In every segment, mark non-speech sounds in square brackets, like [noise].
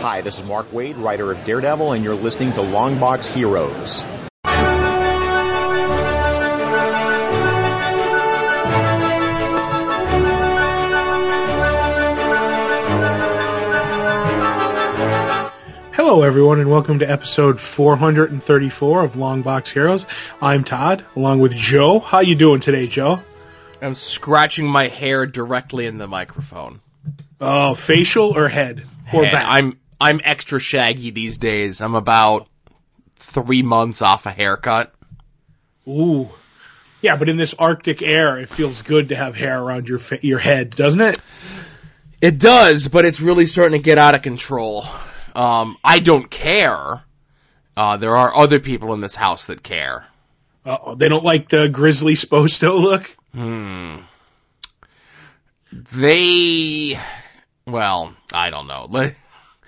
Hi, this is Mark Waid, writer of Daredevil, and you're listening to Longbox Heroes. Hello, everyone, and welcome to episode 434 of Longbox Heroes. I'm Todd, along with Joe. How you doing today, Joe? I'm scratching my hair directly in the microphone. Oh, facial or head or Head. back? I'm I'm extra shaggy these days. I'm about three months off a haircut. Ooh, yeah, but in this Arctic air, it feels good to have hair around your fa- your head, doesn't it? It does, but it's really starting to get out of control. Um, I don't care. Uh, there are other people in this house that care. Uh-oh, they don't like the grizzly Sposto look. Hmm. They, well, I don't know.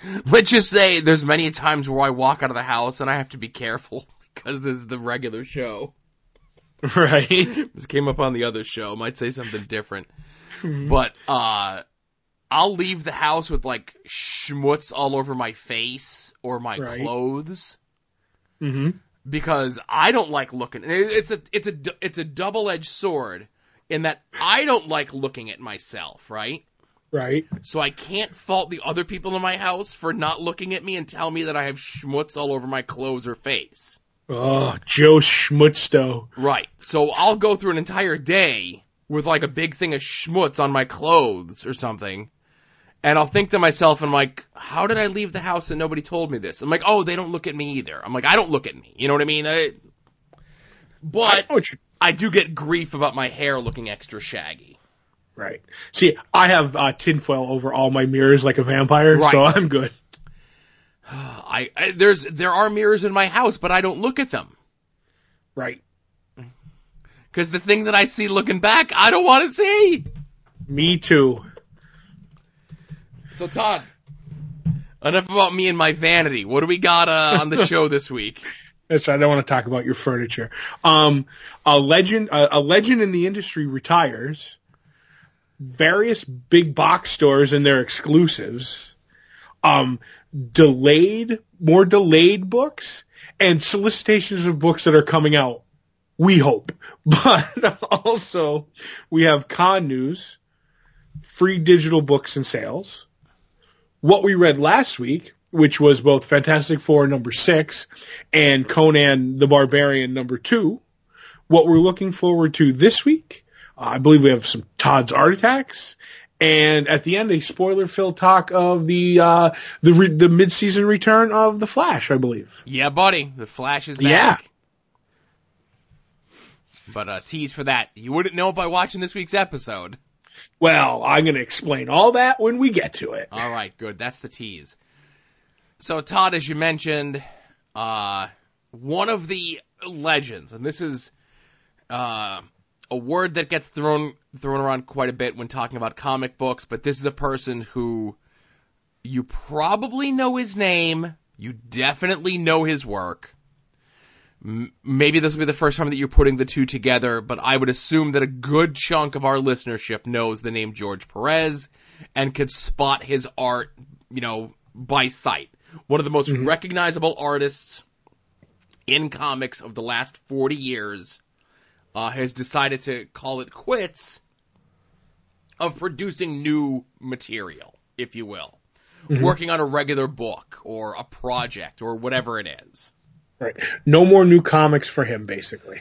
Let, [laughs] let's just say there's many times where I walk out of the house and I have to be careful [laughs] because this is the regular show. [laughs] Right. This came up on the other show. Might say something different. But, uh, I'll leave the house with like schmutz all over my face or my Right. clothes hmm because I don't like looking. It's a it's a it's a double edged sword in that I don't like looking at myself, right? Right. So I can't fault the other people in my house for not looking at me and tell me that I have schmutz all over my clothes or face. Oh, Joe Schmutzsto. Right. So I'll go through an entire day with like a big thing of schmutz on my clothes or something. And I'll think to myself, I'm like, how did I leave the house and nobody told me this? I'm like, oh, they don't look at me either. I'm like, I don't look at me. You know what I mean? I, but I know what you- I do get grief about my hair looking extra shaggy. Right. See, I have uh, tinfoil over all my mirrors like a vampire, Right. so I'm good. [sighs] I, I there's there are mirrors in my house, but I don't look at them Right. because the thing that I see looking back, I don't want to see. Me too. So Todd, enough about me and my vanity. What do we got uh, on the [laughs] show this week? That's right. I don't want to talk about your furniture. Um, a legend, a, a legend in the industry retires. Various big box stores and their exclusives, um, delayed, more delayed books and solicitations of books that are coming out. We hope, [laughs] but also we have con news, free digital books and sales. What we read last week, which was both Fantastic Four number six and Conan the Barbarian number two. What we're looking forward to this week, I believe we have some Todd's Art Attacks, and at the end a spoiler-filled talk of the uh, the re- the mid-season return of the Flash, I believe. Yeah, buddy, the Flash is back. Yeah. But uh, tease for that, you wouldn't know by watching this week's episode. Well, I'm going to explain all that when we get to it. All right, good. That's the tease. So, Todd, as you mentioned, uh, one of the legends, and this is uh, a word that gets thrown thrown around quite a bit when talking about comic books, but this is a person who you probably know his name, you definitely know his work. M- Maybe this will be the first time that you're putting the two together, but I would assume that a good chunk of our listenership knows the name George Perez and could spot his art, you know, by sight. One of the most mm-hmm. recognizable artists in comics of the last 40 years uh, has decided to call it quits of producing new material, if you will. Working on a regular book or a project or whatever it is. Right. No more new comics for him, basically.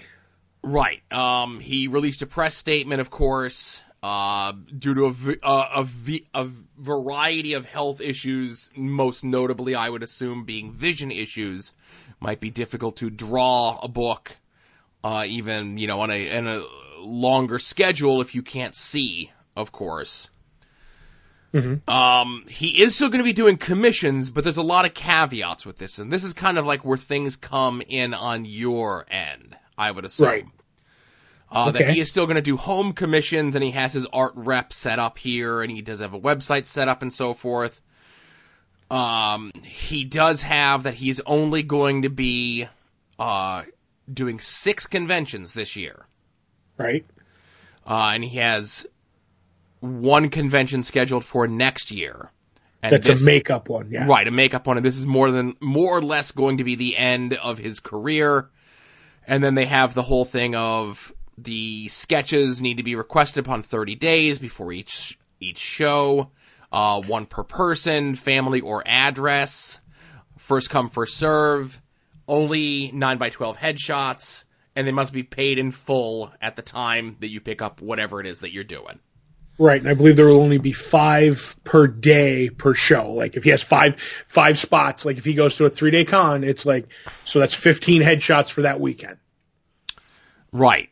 Right. Um, he released a press statement, of course, uh, due to a uh, a, v- a variety of health issues, most notably, I would assume, being vision issues. Might be difficult to draw a book, uh, even, you know, on a, in a longer schedule if you can't see, of course. Um, he is still going to be doing commissions, but there's a lot of caveats with this, and this is kind of like where things come in on your end, I would assume. Right. Uh, that he is still going to do home commissions, and he has his art rep set up here, and he does have a website set up and so forth. Um, he does have that he's only going to be uh, doing six conventions this year. right? Uh, and he has one convention scheduled for next year. And That's this- a makeup one, yeah. Right, a makeup one, and this is more than more or less going to be the end of his career. And then they have the whole thing of the sketches need to be requested upon 30 days before each each show, uh, one per person, family or address, first come first serve, only nine by 12 headshots, and they must be paid in full at the time that you pick up whatever it is that you're doing. Right, and I believe there will only be five per day per show. Like if he has five five spots, like if he goes to a three day con, it's like so that's fifteen headshots for that weekend. Right.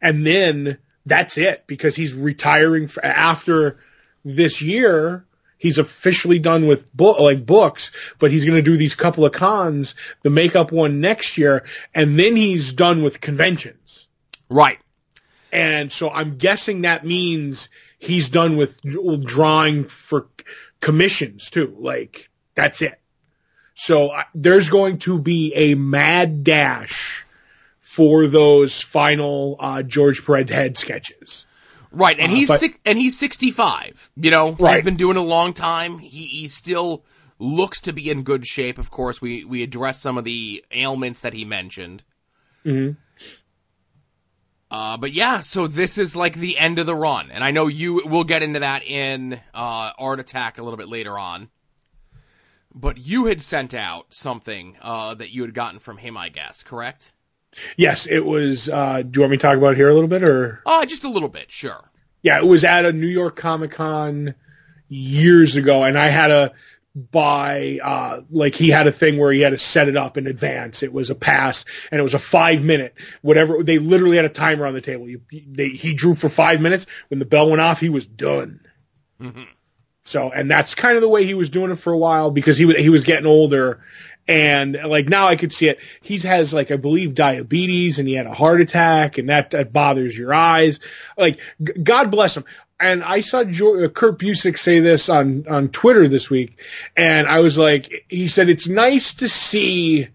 and then that's it because he's retiring after this year. He's officially done with book like books, but he's going to do these couple of cons, the makeup one next year, and then he's done with conventions. Right. And so I'm guessing that means he's done with, drawing for commissions too. Like that's it. So I, there's going to be a mad dash for those final uh, George Perez head sketches. Right, and Uh, he's but- six, and he's 65. You know, he's been doing a long time. He, he still looks to be in good shape. Of course, we we addressed some of the ailments that he mentioned. Mhm. Uh, but yeah, so this is like the end of the run, and I know you. We'll get into that in uh, Art Attack a little bit later on. But you had sent out something uh, that you had gotten from him, I guess, correct? Yes, it was. Uh, do you want me to talk about it here a little bit, or Uh, just a little bit, sure. yeah, it was at a New York Comic Con years ago, and I had to buy. Uh, like he had a thing where he had to set it up in advance. It was a pass, and it was a five minute whatever. They literally had a timer on the table. You, they, he drew for five minutes. When the bell went off, he was done. Mhm. So, and that's kind of the way he was doing it for a while because he was he was getting older, and like now I could see it. He has like I believe diabetes, and he had a heart attack, and that that bothers your eyes. Like g- God bless him. And I saw uh, Kurt Busiek say this on on Twitter this week, and I was like, he said it's nice to see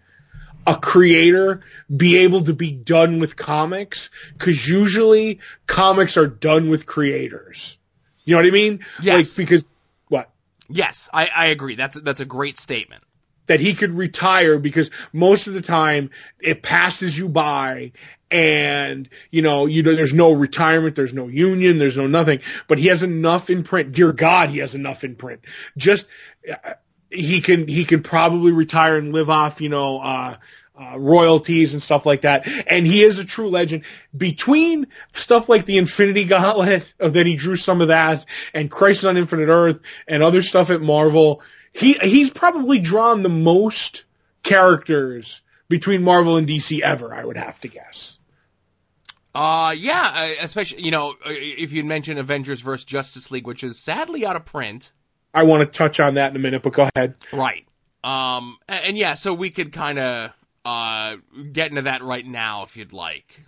a creator be able to be done with comics because usually comics are done with creators. You know what I mean? Yes. Like because what? Yes, I, I agree. That's that's a great statement. That he could retire because most of the time it passes you by and you know you know there's no retirement there's no union there's no nothing but he has enough in print dear god he has enough in print just uh, he can he can probably retire and live off you know uh uh, royalties and stuff like that. And he is a true legend. Between stuff like the Infinity Gauntlet, [laughs] of then he drew some of that, and Crisis on Infinite Earth, and other stuff at Marvel, he he's probably drawn the most characters between Marvel and DC ever. I would have to guess. Uh, yeah, especially, you know, uh, if you'd mentioned Avengers vs. Justice League, which is sadly out of print. I want to touch on that in a minute, but go ahead. Right. Um, and, and yeah, so we could kind of, uh, get into that right now if you'd like.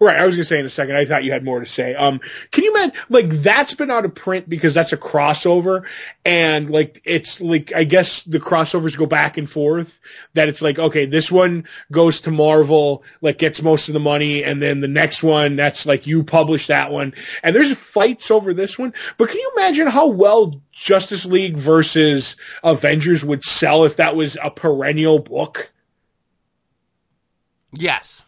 Right, I was gonna say in a second. I thought you had more to say. Um, can you imagine like that's been out of print because that's a crossover, and like it's like I guess the crossovers go back and forth. That it's like okay, this one goes to Marvel, like gets most of the money, and then the next one that's like you publish that one, and there's fights over this one. But can you imagine how well Justice League versus Avengers would sell if that was a perennial book? Yes.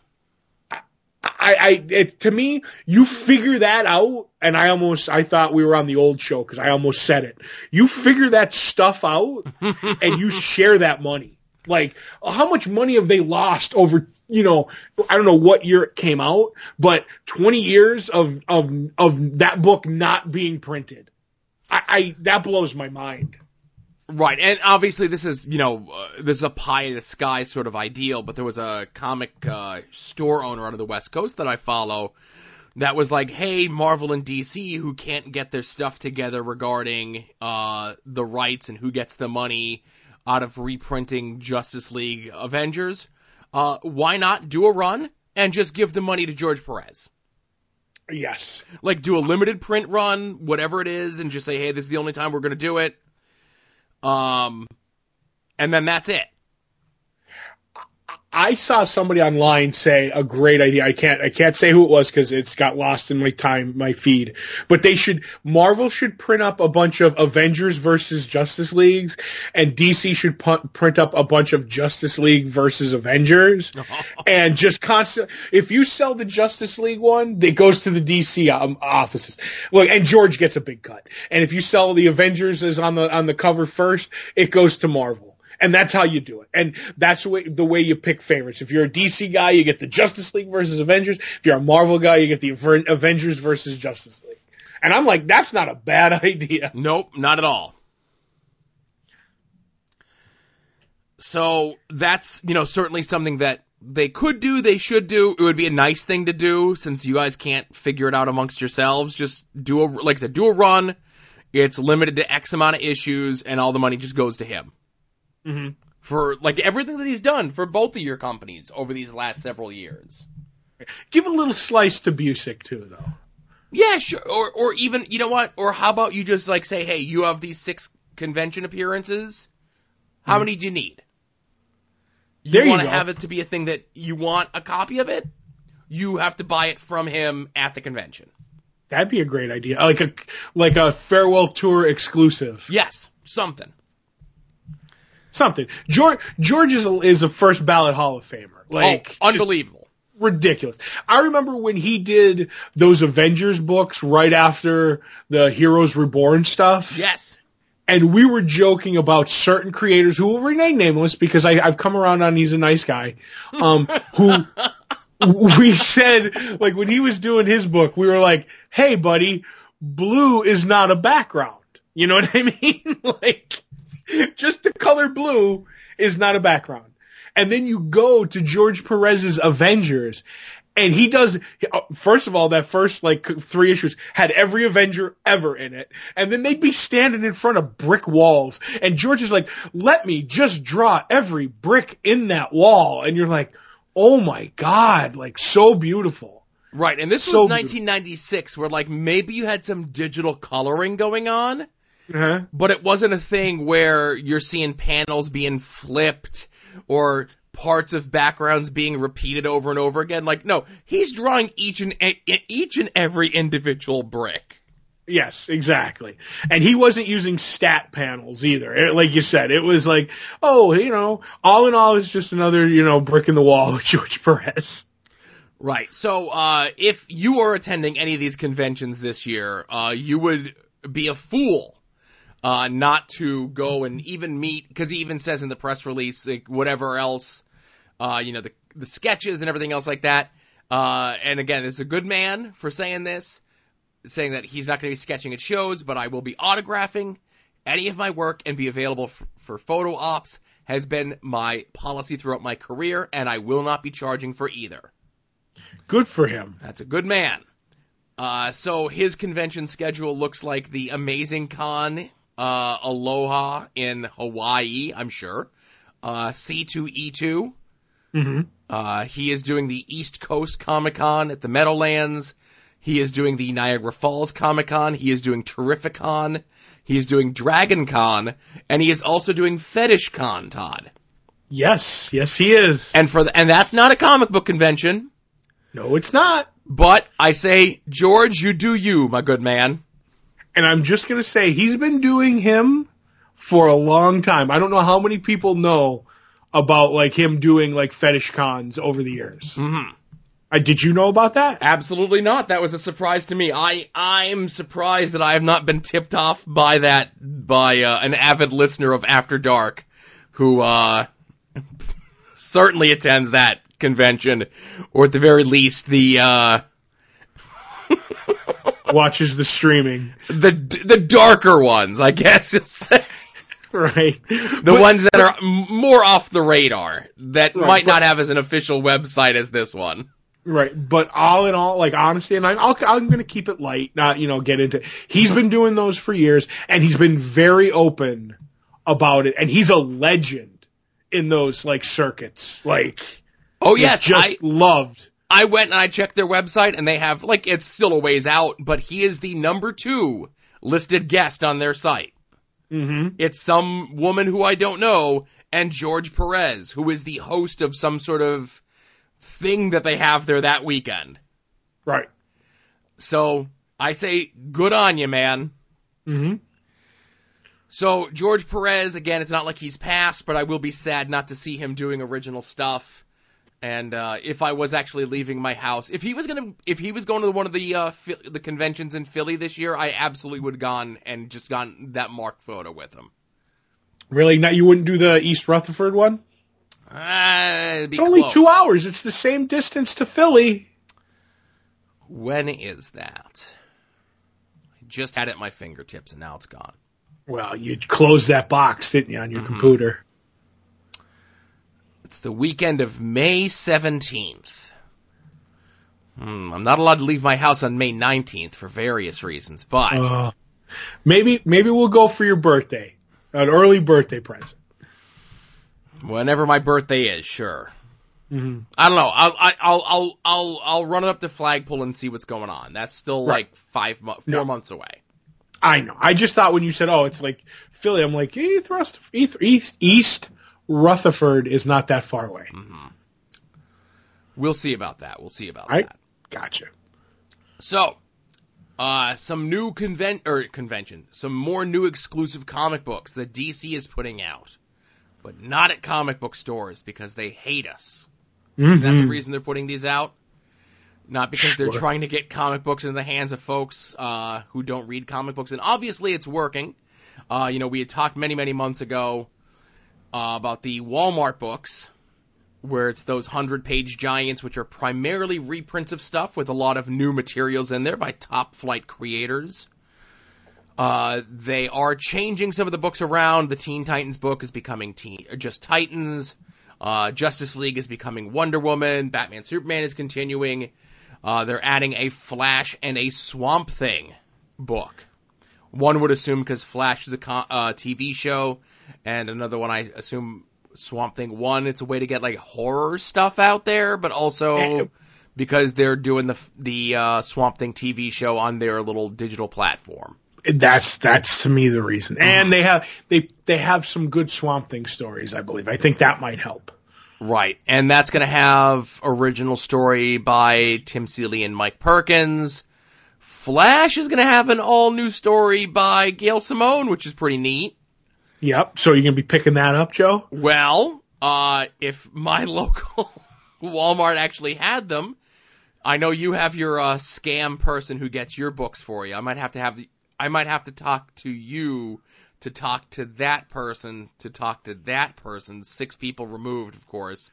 I, I, it, to me, you figure that out, and I almost, I thought we were on the old show because I almost said it. You figure that stuff out, [laughs] and you share that money. Like, how much money have they lost over, you know, I don't know what year it came out, but 20 years of, of, of that book not being printed. I, I that blows my mind. Right, and obviously this is, you know, uh, this is a pie in the sky sort of ideal, but there was a comic uh, store owner out of the West Coast that I follow that was like, hey, Marvel and DC who can't get their stuff together regarding uh, the rights and who gets the money out of reprinting Justice League Avengers, uh, why not do a run and just give the money to George Perez? Yes. Like do a limited print run, whatever it is, and just say, hey, this is the only time we're going to do it. Um, and then that's it. I saw somebody online say a great idea. I can't, I can't say who it was because it's got lost in my time, my feed. But they should, Marvel should print up a bunch of Avengers versus Justice Leagues, and DC should pu- print up a bunch of Justice League versus Avengers, [laughs] and just constant. If you sell the Justice League one, it goes to the DC um, offices. Look, and George gets a big cut. And if you sell the Avengers as on the on the cover first, it goes to Marvel. And that's how you do it. And that's the way, the way you pick favorites. If you're a DC guy, you get the Justice League versus Avengers. If you're a Marvel guy, you get the Avengers versus Justice League. And I'm like, that's not a bad [laughs] idea. Nope, not at all. So that's, you know, certainly something that they could do, they should do. It would be a nice thing to do since you guys can't figure it out amongst yourselves. Just do a, like I said, do a run. It's limited to X amount of issues and all the money just goes to him. Mm-hmm. For like everything that he's done for both of your companies over these last several years. Give a little slice to Busiek too, though. Yeah, sure. Or, or even, you know what? Or how about you just like say, hey, you have these six convention appearances. How many do you need? You want to have it to be a thing that you want a copy of it? You have to buy it from him at the convention. That'd be a great idea. Like a like a farewell tour exclusive. Yes, something. Something. George George is a, is a first ballot Hall of Famer. Like oh, unbelievable. ridiculous. I remember when he did those Avengers books right after the Heroes Reborn stuff. Yes. and we were joking about certain creators who will remain nameless because I, I've come around on he's a nice guy, um, who [laughs] we said like when he was doing his book, we were like, "Hey, buddy, blue is not a background." You know what I mean? [laughs] like, [laughs] just the color blue is not a background. And then you go to George Perez's Avengers, and he does, first of all, that first like three issues had every Avenger ever in it. And then they'd be standing in front of brick walls. And George is like, let me just draw every brick in that wall. And you're like, oh my God, like so beautiful. Right, and this So was 1996, where like maybe you had some digital coloring going on, Uh-huh. but it wasn't a thing where you're seeing panels being flipped or parts of backgrounds being repeated over and over again. Like, no, he's drawing each and each and every individual brick. Yes, exactly. And he wasn't using stat panels either. It- like you said, it was like, oh, you know, all in all, it's just another, you know, brick in the wall with [laughs] George Perez. Right. So, uh, if you are attending any of these conventions this year, uh, you would be a fool, uh, not to go and even meet, cause he even says in the press release, like, whatever else, uh, you know, the, the sketches and everything else like that. Uh, and again, it's a good man for saying this, saying that he's not going to be sketching at shows, but I will be autographing any of my work and be available f- for photo ops has been my policy throughout my career, and I will not be charging for either. Good for him. That's a good man. Uh, so his convention schedule looks like the Amazing Con, uh, Aloha in Hawaii, I'm sure. Uh, C2E2. hmm Uh, he is doing the East Coast Comic Con at the Meadowlands. He is doing the Niagara Falls Comic Con. He is doing Terrificon. He is doing Dragon Con. And he is also doing Fetish Con, Todd. Yes, yes, he is. And for the, and that's not a comic book convention. No, it's not. But I say, George, you do you, my good man. And I'm just going to say he's been doing him for a long time. I don't know how many people know about like him doing like fetish cons over the years. Mm-hmm. Uh, did you know about that? Absolutely not. That was a surprise to me. I I'm surprised that I have not been tipped off by that by uh, an avid listener of After Dark, who uh [laughs] certainly attends that convention, or at the very least the uh [laughs] Watches the streaming, the the darker ones, I guess you'll say. right? The ones that are more off the radar, that Right, might but- not have as an official website as this one. Right, but all in all, like honestly, and I'm, I'll, I'm going to keep it light, not you know get into. He's been doing those for years, and he's been very open about it, and he's a legend in those like circuits. Like, Oh yes, just I, loved. I went and I checked their website and they have, like, it's still a ways out, but he is the number two listed guest on their site. Mm-hmm. It's some woman who I don't know and George Perez, who is the host of some sort of thing that they have there that weekend. Right. So I say, good on you, man. Mm-hmm. So George Perez, again, it's not like he's passed, but I will be sad not to see him doing original stuff. And uh, if I was actually leaving my house, if he was gonna, if he was going to one of the uh, the conventions in Philly this year, I absolutely would have gone and just gotten that Mark photo with him. Really? Now you wouldn't do the East Rutherford one? Uh, It's only close. two hours. It's the same distance to Philly. When is that? I just had it at my fingertips and now it's gone. Well, you closed that box, didn't you, on your computer? It's the weekend of May 17th. Hmm, I'm not allowed to leave my house on May 19th for various reasons, but Uh, maybe maybe we'll go for your birthday, an early birthday present. whenever my birthday is, sure. Mm-hmm. I don't know. I'll I- I'll I'll I'll I'll run it up to Flagpole and see what's going on. That's still Right. like five mo- four No. months away. I know. I just thought when you said, "Oh, it's like Philly," I'm like, East, East, East Rutherford is not that far away. We'll see about that. We'll see about I that. gotcha. So, uh, some new convent or convention, some more new exclusive comic books that DC is putting out, but not at comic book stores because they hate us. Is that the Mhm. reason they're putting these out? Not because they're trying to get comic books in the hands of folks uh, who don't read comic books, and obviously it's working. Uh, you know, we had talked many, many months ago uh, about the Walmart books, where it's those hundred-page giants, which are primarily reprints of stuff with a lot of new materials in there by top-flight creators. Uh, they are changing some of the books around. The Teen Titans book is becoming teen, just Titans. Uh, Justice League is becoming Wonder Woman. Batman Superman is continuing. Uh, they're adding a Flash and a Swamp Thing book. One would assume because Flash is a uh, TV show, and another one I assume Swamp Thing. One, it's a way to get like horror stuff out there, but also [laughs] because they're doing the the uh, Swamp Thing TV show on their little digital platform. That's that's to me the reason. And they have they they have some good Swamp Thing stories, I believe. I think that might help. Right. And that's going to have original story by Tim Seeley and Mike Perkins. Flash is going to have an all new story by Gail Simone, which is pretty neat. Yep. So you're gonna be picking that up, Joe? Well, uh, if my [laughs] local Walmart actually had them, I know you have your uh, scam person who gets your books for you. I might have to have the, I might have to talk to you to talk to that person to talk to that person. Six people removed, of course,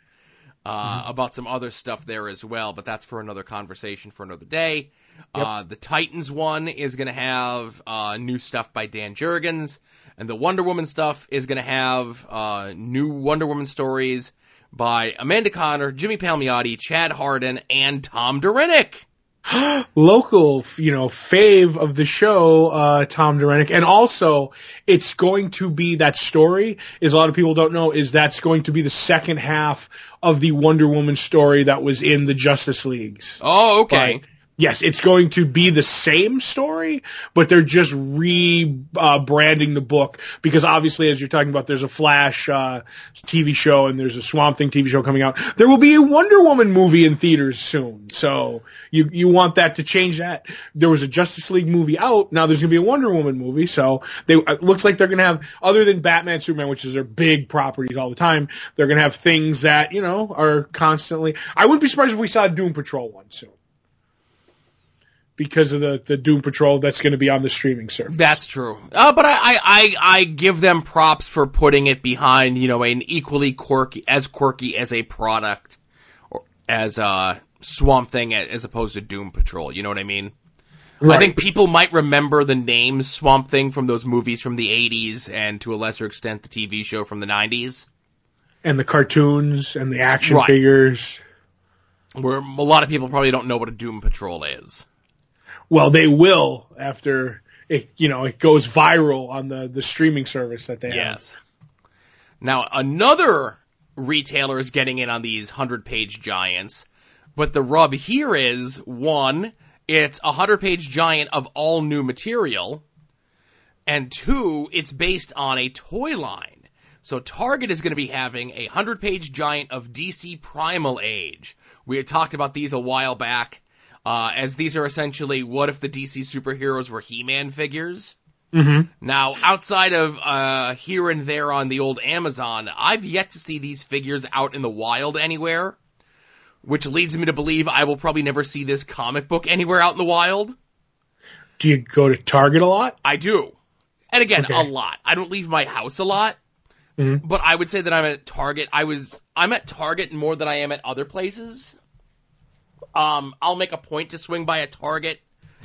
uh, about some other stuff there as well. But that's for another conversation for another day. Uh, the Titans one is going to have uh, new stuff by Dan Jurgens, and the Wonder Woman stuff is going to have uh, new Wonder Woman stories by Amanda Conner, Jimmy Palmiotti, Chad Hardin, and Tom Derenick. [gasps] Local, you know, fave of the show, uh, Tom Derenick. And also, it's going to be that story, is a lot of people don't know, is that's going to be the second half of the Wonder Woman story that was in the Justice Leagues. Oh, okay. But, yes, it's going to be the same story, but they're just re uh, the book because obviously, as you're talking about, there's a Flash uh, TV show and there's a Swamp Thing TV show coming out. There will be a Wonder Woman movie in theaters soon, so you you want that to change that. There was a Justice League movie out. Now there's going to be a Wonder Woman movie, so they it looks like they're going to have other than Batman, Superman, which is their big properties all the time. They're going to have things that you know are constantly. I wouldn't be surprised if we saw a Doom Patrol one soon because of the, the Doom Patrol that's going to be on the streaming service. That's true. Uh, but I, I, I, I give them props for putting it behind, you know, an equally quirky, as quirky as a product, or as a Swamp Thing as opposed to Doom Patrol. You know what I mean? I think people might remember the name Swamp Thing from those movies from the 80s and to a lesser extent the TV show from the 90s, and the cartoons and the action Right. figures. where a lot of people probably don't know what a Doom Patrol is. Well, they will after it, you know, it goes viral on the, the streaming service that they have. Yes. Now, another retailer is getting in on these 100 page giants, but the rub here is one, it's a 100 page giant of all new material. and two, it's based on a toy line. So Target is going to be having a 100 page giant of DC Primal Age. We had talked about these a while back, uh, as these are essentially what if the DC superheroes were He-Man figures? Mm-hmm. Now, outside of uh, here and there on the old Amazon, I've yet to see these figures out in the wild anywhere, which leads me to believe I will probably never see this comic book anywhere out in the wild. Do you go to Target a lot? I do. And again, Okay. a lot. I don't leave my house a lot, Mhm. but I would say that I'm at Target. I was I'm at Target more than I am at other places. Um, I'll make a point to swing by a Target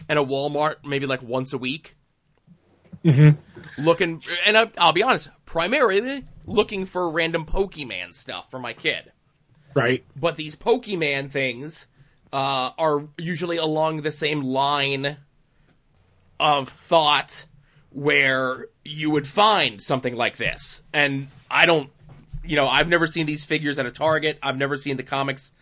and a Walmart maybe like once a week, Mm-hmm. looking. And I, I'll be honest, primarily looking for random Pokemon stuff for my kid. Right. But these Pokemon things uh, are usually along the same line of thought where you would find something like this. And I don't, you know, I've never seen these figures at a Target. I've never seen the comics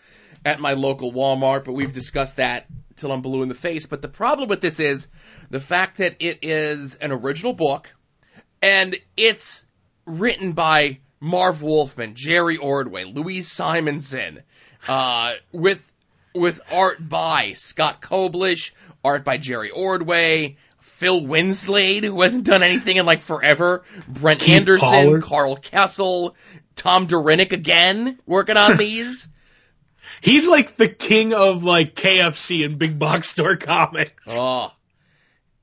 at my local Walmart, but we've discussed that till I'm blue in the face. But the problem with this is the fact that it is an original book and it's written by Marv Wolfman, Jerry Ordway, Louise Simonson, uh, with with art by Scott Koblish, art by Jerry Ordway, Phil Winslade, who hasn't done anything in like forever, Brent Keith Anderson, Pollard. Karl Kesel, Tom Derenick again working on [laughs] these. He's like the king of like KFC and big box store comics. oh.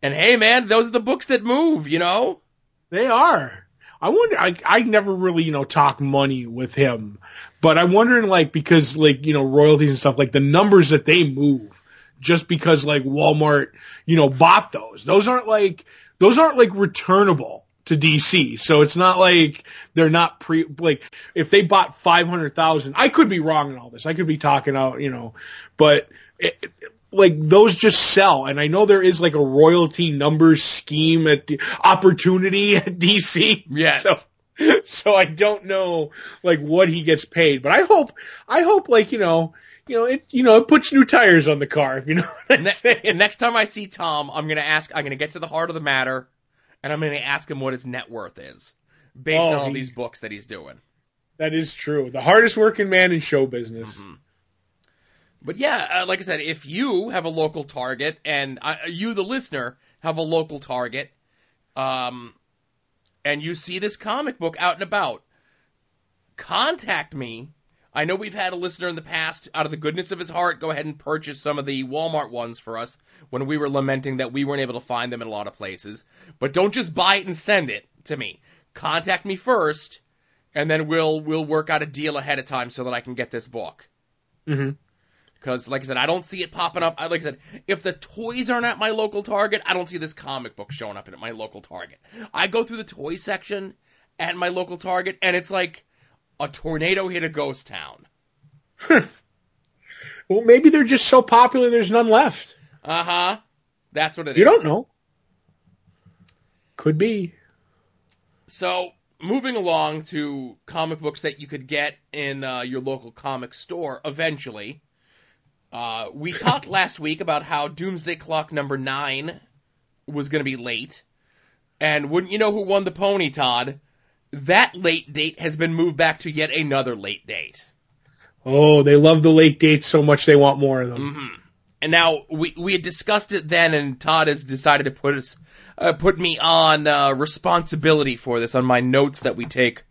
And hey man, those are the books that move, you know? They are. I wonder. I I never really you know talk money with him, but I'm wondering like because like you know royalties and stuff like the numbers that they move just because like Walmart you know bought those. Those aren't like those aren't like returnable to DC. So it's not like they're not pre like if they bought five hundred thousand. I could be wrong in all this. I could be talking out you know, but. It, it- like those just sell, and I know there is like a royalty numbers scheme at D- opportunity [laughs] at DC. Yes. So, so I don't know like what he gets paid, but I hope, I hope like you know, you know it, you know it puts new tires on the car. If you know [laughs] what I'm Ne- saying. next time I see Tom, I'm gonna ask. I'm gonna get to the heart of the matter, and I'm gonna ask him what his net worth is, based Oh, on all he- these books that he's doing. That is true. The hardest working man in show business. Mhm. But yeah, uh, like I said, if you have a local target, and uh, you, the listener, have a local target, um, and you see this comic book out and about, contact me. I know we've had a listener in the past, out of the goodness of his heart, go ahead and purchase some of the Walmart ones for us when we were lamenting that we weren't able to find them in a lot of places. But don't just buy it and send it to me. Contact me first, and then we'll we'll work out a deal ahead of time so that I can get this book. hmm Because, like I said, I don't see it popping up. I- Like I said, if the toys aren't at my local Target, I don't see this comic book showing up at my local Target. I go through the toy section at my local Target, and it's like a tornado hit a ghost town. Well, maybe they're just so popular there's none left. Uh huh. That's what it is. You don't know. Could be. So, moving along to comic books that you could get in uh, your local comic store eventually. Uh, we [laughs] talked last week about how Doomsday Clock number nine was going to be late. And wouldn't you know who won the pony, Todd? That late date has been moved back to yet another late date. Oh, they love the late dates so much they want more of them. hmm And now we we had discussed it then, and Todd has decided to put us uh, put me on uh, responsibility for this on my notes that we take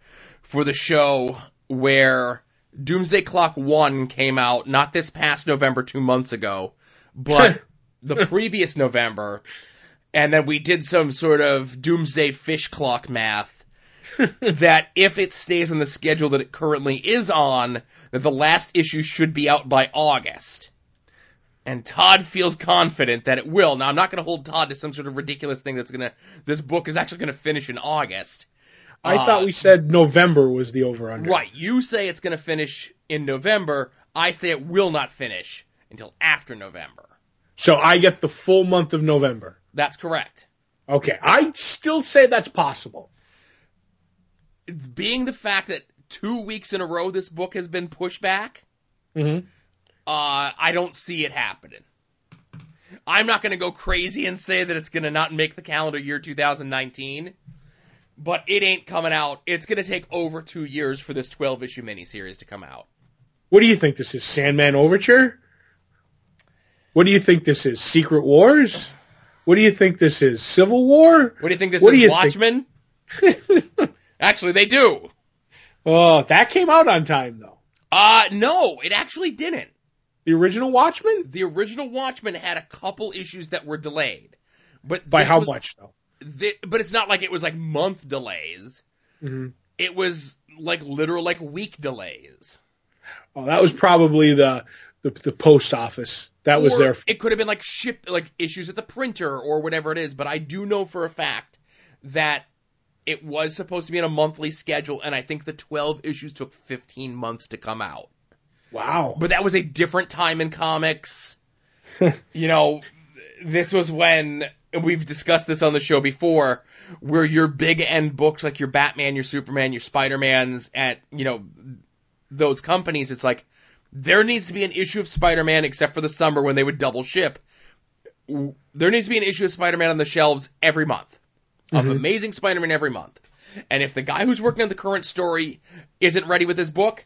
for the show, where Doomsday Clock One came out not this past November, two months ago, but [laughs] the previous November, and then we did some sort of Doomsday Fish Clock math. [laughs] that if it stays on the schedule that it currently is on, that the last issue should be out by August. And Todd feels confident that it will. Now, I'm not going to hold Todd to some sort of ridiculous thing that's going to, this book is actually going to finish in August. I Uh, thought we said November was the over under. Right. You say it's going to finish in November. I say it will not finish until after November. So I get the full month of November. That's correct. Okay. I still say that's possible. Being the fact that two weeks in a row this book has been pushed back, Mm-hmm. uh, I don't see it happening. I'm not going to go crazy and say that it's going to not make the calendar year 2019, but it ain't coming out. It's going to take over two years for this 12 issue miniseries to come out. What do you think this is? Sandman Overture? What do you think this is? Secret Wars? What do you think this is? Civil War? What do you think this What do is? Watchmen? [laughs] Actually, they do. Oh, that came out on time though. Uh, no, it actually didn't. The original Watchmen? The original Watchmen had a couple issues that were delayed. But By how was- much though? thi- but it's not like it was like month delays. hmm It was like literal like week delays. Oh, that was probably the the, the post office. That was Or their. It could have been like ship like issues at the printer or whatever it is, but I do know for a fact that it was supposed to be in a monthly schedule, and I think the 12 issues took 15 months to come out. Wow. But that was a different time in comics. [laughs] you know, this was when and we've discussed this on the show before, where your big end books like your Batman, your Superman, your Spider-Mans at, you know, those companies, it's like there needs to be an issue of Spider-Man except for the summer when they would double ship. There needs to be an issue of Spider-Man on the shelves every month. Of Amazing Spider-Man every month. And if the guy who's working on the current story isn't ready with his book,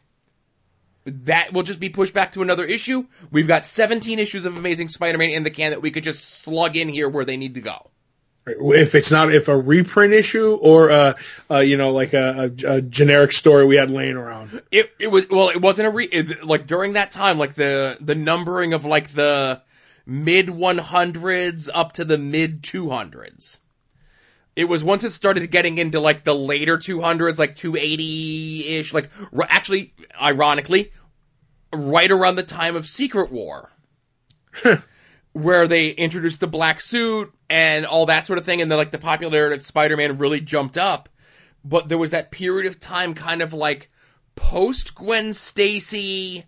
that will just be pushed back to another issue. We've got 17 issues of Amazing Spider-Man in the can that we could just slug in here where they need to go. If it's not if a reprint issue or a, uh you know like a, a, a generic story we had laying around. It it was well, it wasn't a re it, like during that time, like the the numbering of like the mid 100s up to the mid 200s. It was once it started getting into like the later 200s, like 280 ish, like r- actually, ironically, right around the time of Secret War. where they introduced the black suit and all that sort of thing, and then like the popularity of Spider-Man really jumped up. But there was that period of time, kind of like post Gwen Stacy,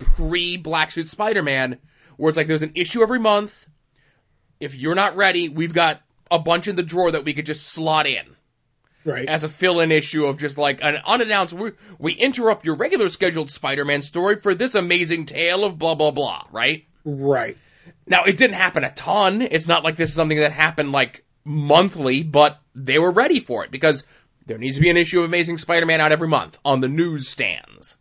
pre Black Suit Spider-Man, where it's like there's an issue every month. If you're not ready, we've got a bunch in the drawer that we could just slot in Right. as a fill-in issue of just like an unannounced. We, we interrupt your regular scheduled Spider-Man story for this amazing tale of blah blah blah. Right. Right. Now, it didn't happen a ton. It's not like this is something that happened like monthly, but they were ready for it because there needs to be an issue of Amazing Spider-Man out every month on the newsstands.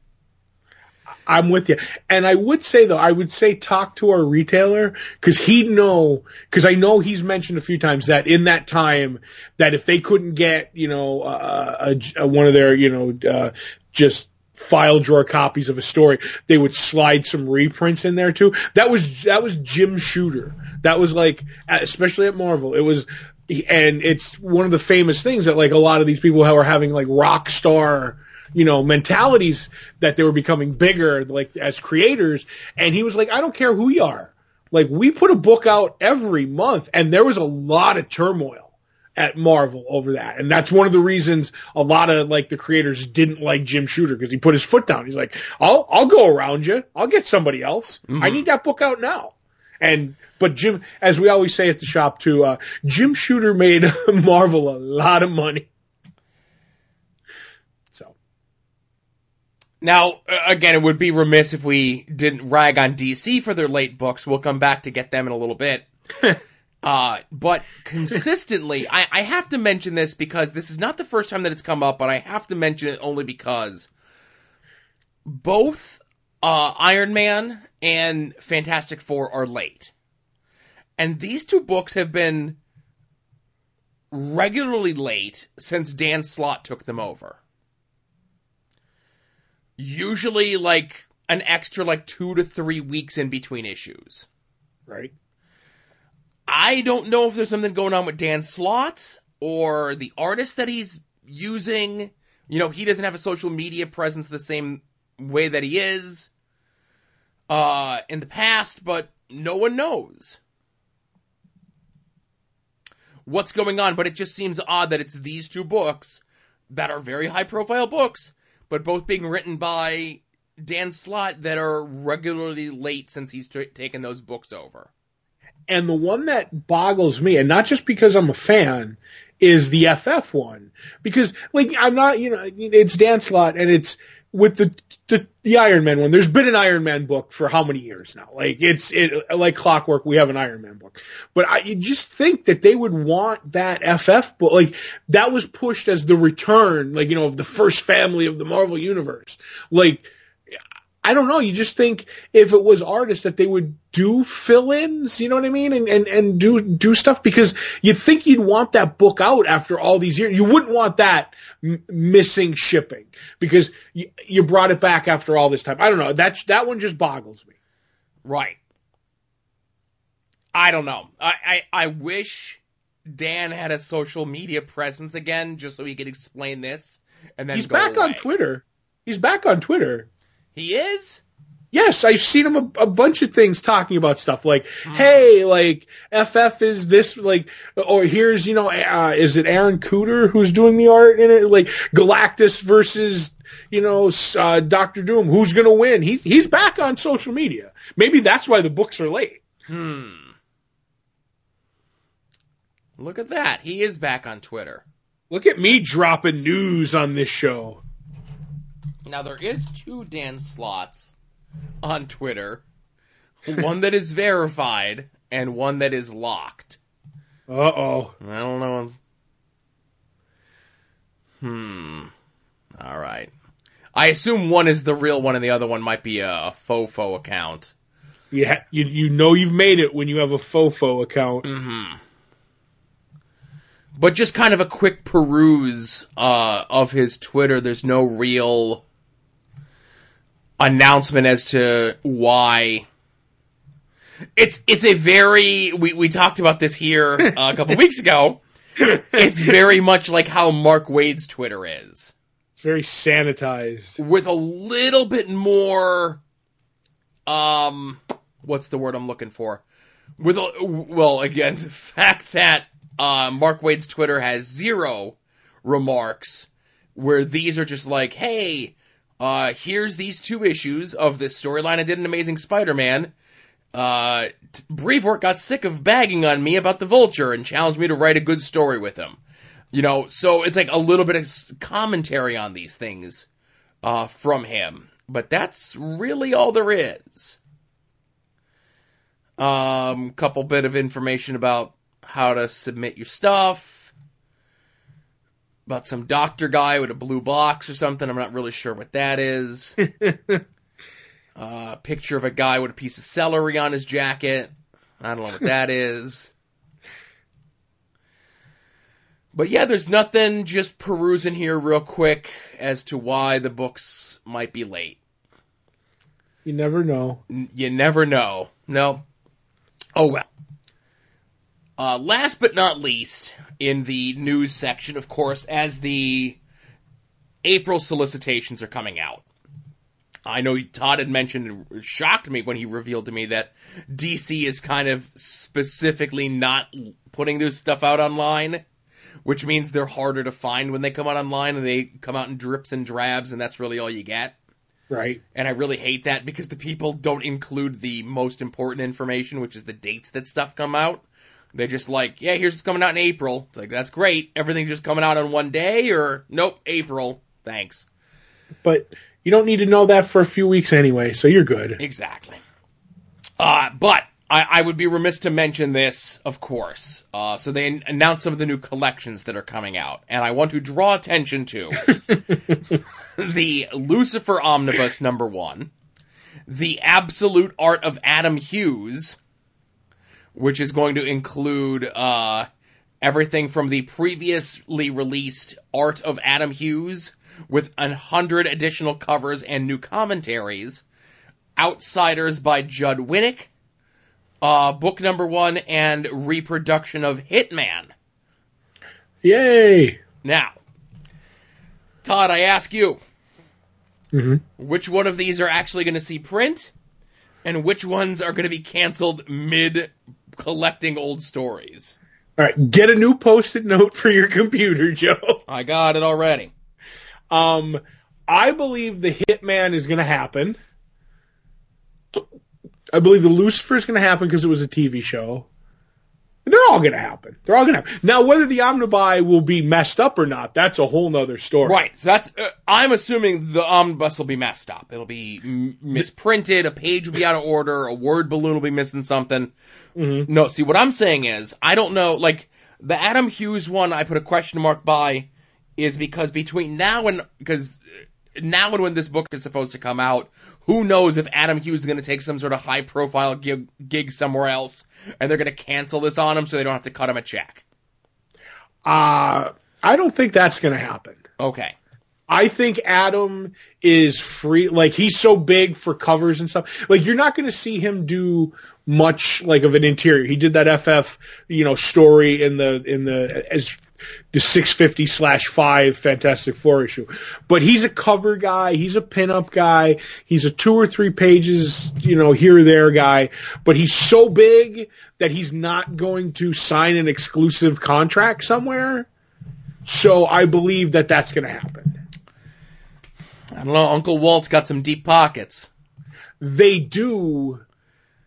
I'm with you. And I would say though, I would say talk to our retailer because he'd know, because I know he's mentioned a few times that in that time that if they couldn't get, you know, uh, a, a, one of their, you know, uh, just file drawer copies of a story, they would slide some reprints in there too. That was, that was Jim Shooter. That was like, especially at Marvel, it was, and it's one of the famous things that like a lot of these people who are having like rock star, you know, mentalities that they were becoming bigger, like as creators. And he was like, I don't care who you are. Like we put a book out every month and there was a lot of turmoil at Marvel over that. And that's one of the reasons a lot of like the creators didn't like Jim Shooter because he put his foot down. He's like, I'll, I'll go around you. I'll get somebody else. I need that book out now. And, but Jim, as we always say at the shop too, uh, Jim Shooter made [laughs] Marvel a lot of money. Now, uh, again, it would be remiss if we didn't rag on DC for their late books. We'll come back to get them in a little bit. [laughs] uh, but consistently, [laughs] I, I have to mention this because this is not the first time that it's come up, but I have to mention it only because both uh, Iron Man and Fantastic Four are late. And these two books have been regularly late since Dan Slott took them over usually like an extra like two to three weeks in between issues. Right. I don't know if there's something going on with Dan Slott or the artist that he's using. You know, he doesn't have a social media presence the same way that he is uh, in the past, but no one knows what's going on. But it just seems odd that it's these two books that are very high profile books but both being written by Dan Slott that are regularly late since he's t- taken those books over. And the one that boggles me, and not just because I'm a fan, is the FF one. Because, like, I'm not, you know, it's Dan Slott, and it's, with the, the the Iron Man one, there's been an Iron Man book for how many years now? Like it's it like clockwork. We have an Iron Man book, but I you just think that they would want that FF book. Like that was pushed as the return, like you know, of the first family of the Marvel universe. Like I don't know. You just think if it was artists that they would do fill-ins, you know what I mean, and and and do do stuff because you'd think you'd want that book out after all these years. You wouldn't want that m- missing shipping because you, you brought it back after all this time. I don't know. That that one just boggles me. Right. I don't know. I, I, I wish Dan had a social media presence again just so he could explain this and then He's back on. Twitter. He's back on Twitter. He is? Yes, I've seen him a, a bunch of things talking about stuff like, hey, like FF is this like, or here's you know, uh, is it Aaron Kuder who's doing the art in it? Like Galactus versus you know uh, Doctor Doom, who's gonna win? He's he's back on social media. Maybe that's why the books are late. Hmm. Look at that. He is back on Twitter. Look at me dropping news on this show. Now there is two Dan Slotts on Twitter. One that is [laughs] verified and one that is locked. Uh oh. I don't know. Hmm. All right. I assume one is the real one and the other one might be a, a fofo account. Yeah, you you know you've made it when you have a fofo account. Mm-hmm. But just kind of a quick peruse uh, of his Twitter. There's no real announcement as to why. It's it's a very we we talked about this here uh, a [laughs] couple weeks ago. It's very much like how Mark Waid's Twitter is, It's very sanitized. with a little bit more. Um, what's the word I'm looking for? With a, well, again, [laughs] the fact that uh, Mark Waid's Twitter has zero remarks, where these are just like, hey, uh, here's these two issues of this storyline I did an Amazing Spider-Man. Uh, t- got sick of bagging on me about the Vulture and challenged me to write a good story with him. You know, so it's like a little bit of commentary on these things uh, from him, but that's really all there is. Um, couple bit of information about how to submit your stuff. About some doctor guy with a blue box or something. I'm not really sure what that is. [laughs] uh, picture of a guy with a piece of celery on his jacket. I don't know what that [laughs] is. But yeah, there's nothing just perusing here real quick as to why the books might be late. You never know. N- You never know. No. Oh well. Uh, last but not least, in the news section, of course, as the April solicitations are coming out. I know Todd had mentioned, it shocked me when he revealed to me that DC is kind of specifically not putting their stuff out online, which means they're harder to find when they come out online and they come out in drips and drabs and that's really all you get. Right. And I really hate that because the people don't include the most important information, which is the dates that stuff come out. They're just like, yeah, here's what's coming out in April. It's like, that's great. Everything's just coming out on one day or nope, April. Thanks. But you don't need to know that for a few weeks anyway, so you're good. Exactly. Uh, but I, I would be remiss to mention this, of course. Uh, so they an- announced some of the new collections that are coming out, and I want to draw attention to [laughs] the Lucifer Omnibus number one, the Absolute Art of Adam Hughes, which is going to include uh, everything from the previously released Art of Adam Hughes with a hundred additional covers and new commentaries. Outsiders by Judd Winick, uh, book number one, and reproduction of Hitman. Yay! Now, Todd, I ask you, hmm which one of these are actually going to see print, and which ones are going to be canceled mid collecting old stories? All right, get a new post-it note for your computer, [laughs] Joe. I got it already. Um, I believe the Hitman is going to happen. I believe the Lucifer is going to happen because it was a TV show. They're all going to happen. They're all going to happen. Now, whether the omnibuy will be messed up or not, that's a whole nother story. Right. So that's. Uh, I'm assuming the omnibus will be messed up. It'll be m- misprinted. A page will be out of order. A word balloon will be missing something. Mm-hmm. No. See, what I'm saying is, I don't know. Like the Adam Hughes one, I put a question mark by, is because between now and because now and when this book is supposed to come out, who knows if Adam Hughes is going to take some sort of high profile gig, gig somewhere else and they're going to cancel this on him so they don't have to cut him a check. Uh, I don't think that's going to happen. Okay. I think Adam is free, like he's so big for covers and stuff. Like you're not going to see him do much like of an interior. He did that FF, you know, story in the in the as the 650 slash five Fantastic Four issue. But he's a cover guy. He's a pinup guy. He's a two or three pages, you know, here or there guy. But he's so big that he's not going to sign an exclusive contract somewhere. So I believe that that's going to happen. I don't know. Uncle Walt's got some deep pockets. They do,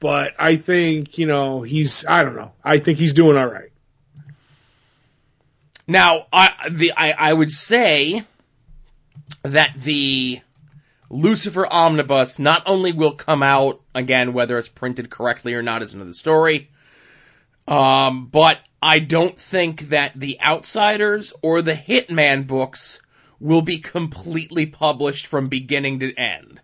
but I think, you know, he's, I don't know. I think he's doing all right. Now, I, the, I, I would say that the Lucifer Omnibus not only will come out, again, whether it's printed correctly or not is another story, um, but I don't think that the Outsiders or the Hitman books will be completely published from beginning to end.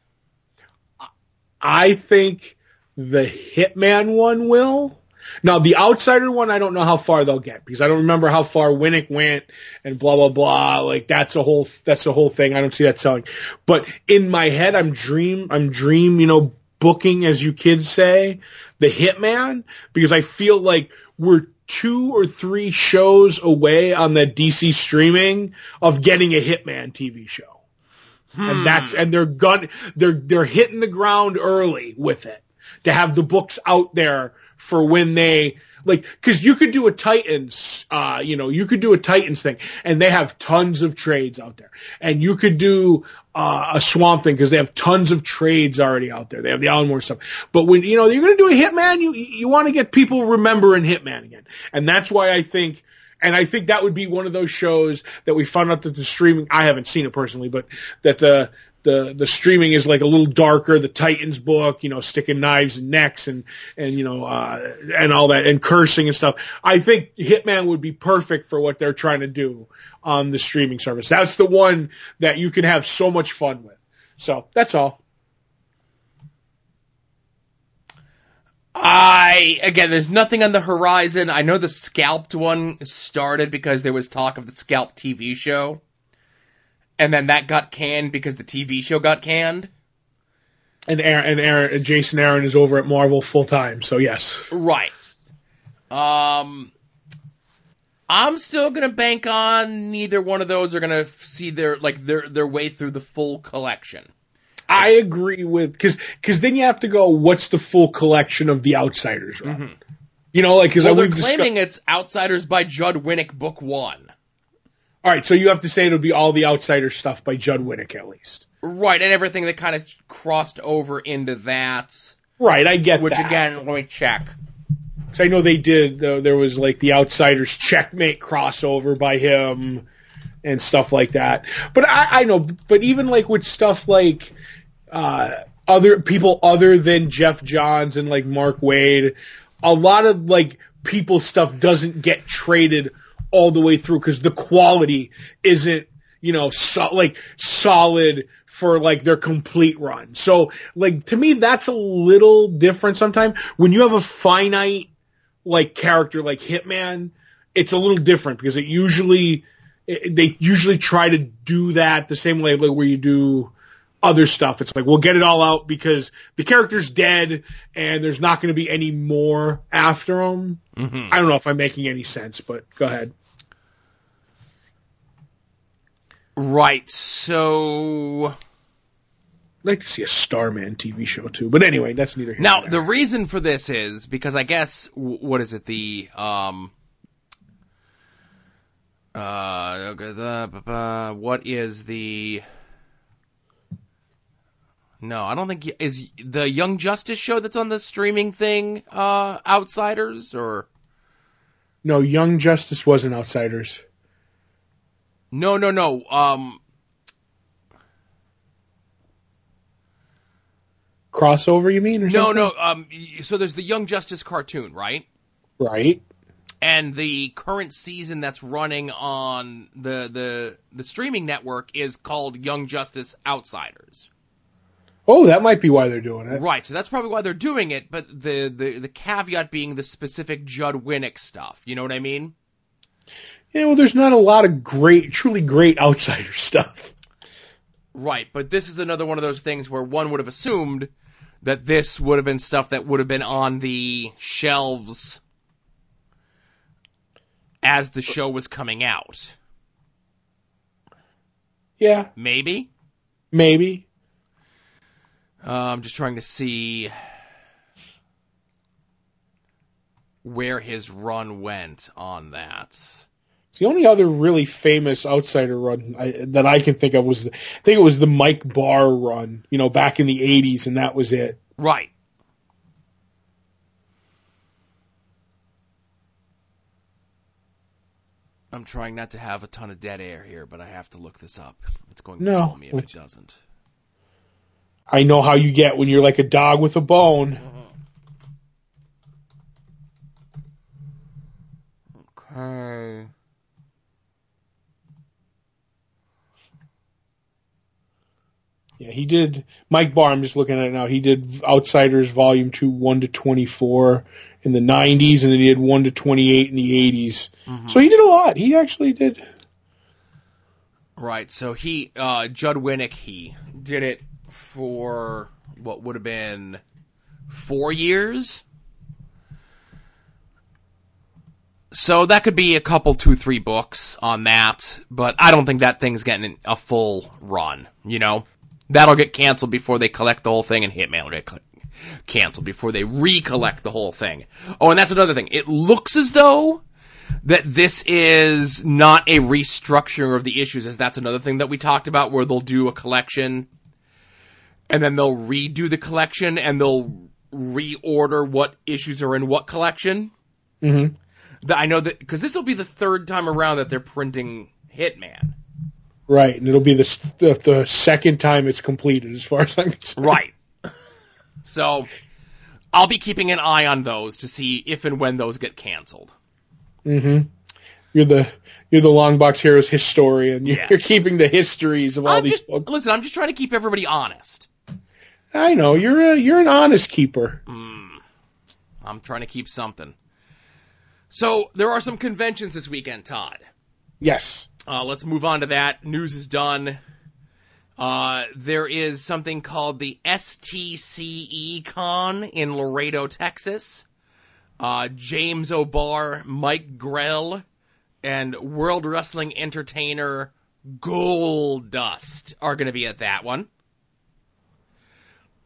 I think the Hitman one will. Now the outsider one, I don't know how far they'll get because I don't remember how far Winick went and blah blah blah. Like that's a whole that's a whole thing. I don't see that selling. But in my head, I'm dream I'm dream you know booking as you kids say the Hitman because I feel like we're two or three shows away on the DC streaming of getting a Hitman TV show. And hmm. that's, and they're gun, they're, they're hitting the ground early with it to have the books out there for when they, like, cause you could do a Titans, uh, you know, you could do a Titans thing and they have tons of trades out there and you could do, uh, a swamp thing because they have tons of trades already out there. They have the Alan Moore stuff. But when, you know, you're going to do a Hitman, you, you want to get people remembering Hitman again. And that's why I think, and I think that would be one of those shows that we found out that the streaming, I haven't seen it personally, but that the, the, the streaming is like a little darker, the Titans book, you know, sticking knives in necks and, and, you know, uh, and all that and cursing and stuff. I think Hitman would be perfect for what they're trying to do on the streaming service. That's the one that you can have so much fun with. So that's all. I again, there's nothing on the horizon. I know the scalped one started because there was talk of the scalped TV show, and then that got canned because the TV show got canned. And Aaron, and Aaron, Jason Aaron is over at Marvel full time. So yes. Right. Um, I'm still gonna bank on neither one of those are gonna see their like their their way through the full collection. I agree with because because then you have to go. What's the full collection of the Outsiders? Mm-hmm. You know, like because well, they're claiming it's Outsiders by Judd Winick, Book One. All right, so you have to say it'll be all the Outsider stuff by Judd Winick at least. Right, and everything that kind of crossed over into that. Right, I get Which that. again, let me check. 'Cause I know they did. Uh, there was like the Outsiders checkmate crossover by him and stuff like that. But I, I know. But even like with stuff like uh, other people other than Geoff Johns and like Mark Waid, a lot of like people stuff doesn't get traded all the way through because the quality isn't you know so, like solid for like their complete run. So like to me that's a little different sometimes when you have a finite like character like Hitman, it's a little different because it usually it, they usually try to do that the same way like where you do other stuff. It's like we'll get it all out because the character's dead and there's not going to be any more after him. Mm-hmm. I don't know if I'm making any sense, but go ahead. Right, so I'd like to see a Starman TV show too, but anyway, that's neither here now the reason for this is because I guess what is it the um uh uh, what is the no, I don't think is the Young Justice show that's on the streaming thing uh Outsiders or No, Young Justice wasn't Outsiders. No, no, no. Um, Crossover, you mean? Or no, something? no. Um, so there's the Young Justice cartoon, right? Right. And the current season that's running on the the the streaming network is called Young Justice Outsiders. Oh, that might be why they're doing it. Right, so that's probably why they're doing it, but the, the, the caveat being the specific Judd Winick stuff. You know what I mean? Yeah, well, there's not a lot of great, truly great Outsider [laughs] stuff. Right, but this is another one of those things where one would have assumed that this would have been stuff that would have been on the shelves as the show was coming out. Yeah, Maybe? maybe. Uh, I'm just trying to see where his run went on that. The only other really famous Outsider run I, that I can think of was, the, I think it was the Mike Barr run, you know, back in the 80s, and that was it. Right. I'm trying not to have a ton of dead air here, but I have to look this up. It's going to No. kill me if it doesn't. I know how you get when you're like a dog with a bone. Okay. Yeah, he did. Mike Barr, I'm just looking at it now. He did Outsiders Volume 2, 1 to 24 in the 90s, and then he did 1 to 28 in the 80s. So he did a lot. He actually did. Right. So he, uh, Judd Winick, he did it for what would have been four years. So that could be a couple, two, three books on that, but I don't think that thing's getting a full run, you know? That'll get canceled before they collect the whole thing and Hitman will get canceled before they recollect the whole thing. Oh, and that's another thing. It looks as though that this is not a restructuring of the issues, as that's another thing that we talked about, where they'll do a collection and then they'll redo the collection and they'll reorder what issues are in what collection. Mm-hmm. I know that because this will be the third time around that they're printing Hitman. Right, and it'll be the, the the second time it's completed, as far as I'm concerned. Right. So I'll be keeping an eye on those to see if and when those get canceled. Mm-hmm. You're the you're the Long Box Heroes historian. You're, Yes. you're keeping the histories of all I'm these just, books. listen, I'm just trying to keep everybody honest. I know you're a you're an honest keeper. I'm trying to keep something. So there are some conventions this weekend, Todd. Yes. Uh, let's move on to that. News is done. Uh, there is something called the STCE Con in Laredo, Texas. Uh, James O'Barr, Mike Grell, and World Wrestling entertainer Goldust are going to be at that one.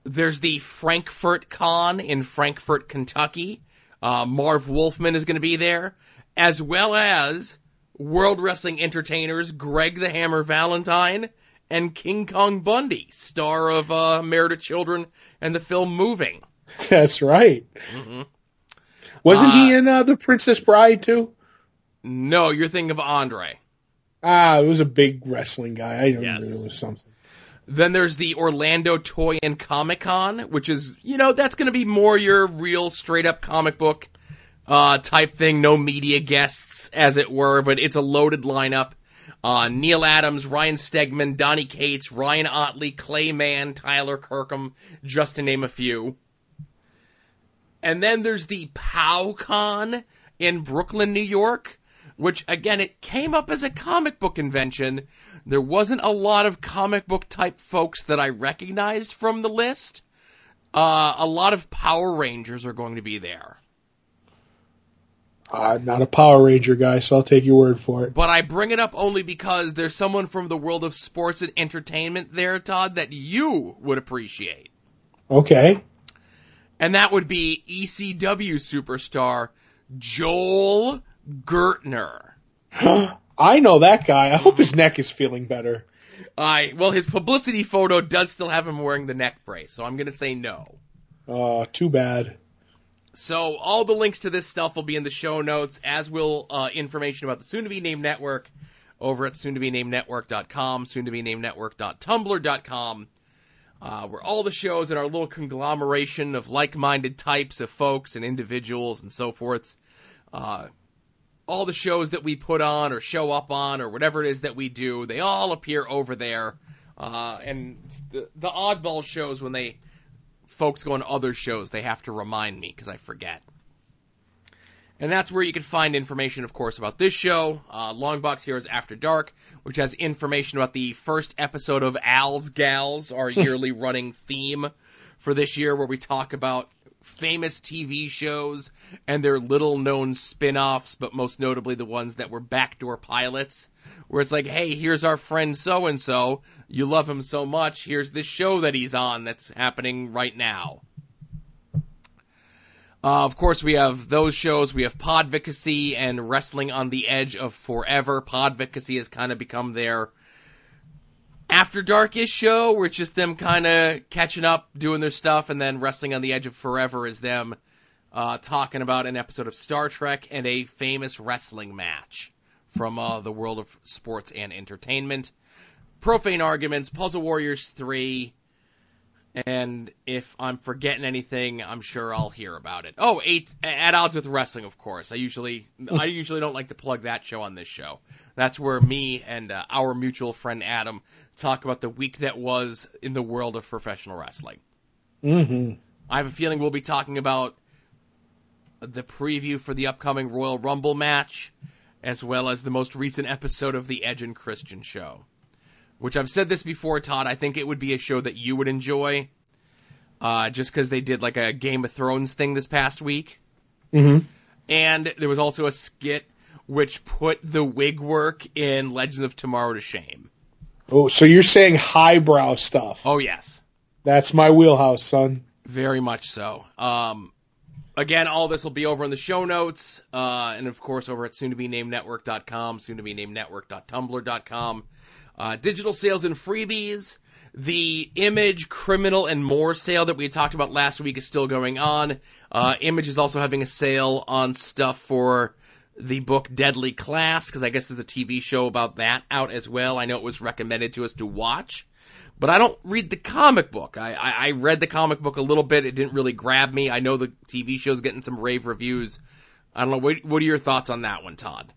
There's the Frankfort Con in Frankfort, Kentucky. Uh, Marv Wolfman is going to be there, as well as World Wrestling entertainers Greg the Hammer Valentine and King Kong Bundy, star of uh, Married to Children and the film Moving. [laughs] That's right. Mhm. Wasn't he Uh, in uh, the Princess Bride too? No, you're thinking of Andre. Ah, it was a big wrestling guy. I don't Yes. know. It was something. Then there's the Orlando Toy and Comic Con, which is, you know, that's going to be more your real straight up comic book uh, type thing. No media guests, as it were, but it's a loaded lineup. Uh, Neal Adams, Ryan Stegman, Donny Cates, Ryan Ottley, Clay Mann, Tyler Kirkham, just to name a few. And then there's the PowCon in Brooklyn, New York, which again, it came up as a comic book convention. There wasn't a lot of comic book type folks that I recognized from the list. Uh, a lot of Power Rangers are going to be there. I'm not a Power Ranger guy, so I'll take your word for it. But I bring it up only because there's someone from the world of sports and entertainment there, Todd, that you would appreciate. Okay. And that would be ECW superstar Joel Gertner. [gasps] I know that guy. I hope his neck is feeling better. I well, his publicity photo does still have him wearing the neck brace, so I'm gonna say no. Uh, too bad. So all the links to this stuff will be in the show notes, as will uh, information about the soon-to-be named network over at soon-to-be-named-network.com, soon-to-be-named-network.tumblr.com, uh, where all the shows and our little conglomeration of like-minded types of folks and individuals and so forth, uh, all the shows that we put on or show up on or whatever it is that we do, they all appear over there. Uh, and the, the oddball shows when they folks go on other shows, they have to remind me because I forget. And that's where you can find information, of course, about this show, uh, Longbox Heroes After Dark, which has information about the first episode of Al's Gals, our [laughs] yearly running theme for this year, where we talk about famous TV shows and their little known spin offs, but most notably the ones that were backdoor pilots, where it's like, hey, here's our friend so and so. You love him so much. Here's this show that he's on that's happening right now. Uh, of course, we have those shows. We have Podvocacy and Wrestling on the Edge of Forever. Podvocacy has kind of become their after darkish show where it's just them kind of catching up, doing their stuff, and then Wrestling on the Edge of Forever is them uh, talking about an episode of Star Trek and a famous wrestling match from uh, the world of sports and entertainment. Profane Arguments, Puzzle Warriors 3, and if I'm forgetting anything, I'm sure I'll hear about it. Oh, eight at odds with wrestling, of course. I usually [laughs] I usually don't like to plug that show on this show. That's where me and uh, our mutual friend Adam talk about the week that was in the world of professional wrestling. Mm-hmm. I have a feeling we'll be talking about the preview for the upcoming Royal Rumble match, as well as the most recent episode of the Edge and Christian show which I've said this before, Todd. I think it would be a show that you would enjoy, uh, just because they did like a Game of Thrones thing this past week. Mm-hmm. And there was also a skit which put the wig work in Legends of Tomorrow to shame. Oh, so you're saying highbrow stuff? Oh yes, that's my wheelhouse, son. Very much so. Um, again, all this will be over in the show notes, uh, and of course over at soon to be named network.com, soon to be named network.tumblr.com. Uh, digital sales and freebies. The Image, Criminal, and More sale that we talked about last week is still going on. Uh, Image is also having a sale on stuff for the book Deadly Class, because I guess there's a TV show about that out as well. I know it was recommended to us to watch, but I don't read the comic book. I, I, I read the comic book a little bit. It didn't really grab me. I know the TV show's getting some rave reviews. I don't know. What, what are your thoughts on that one, Todd?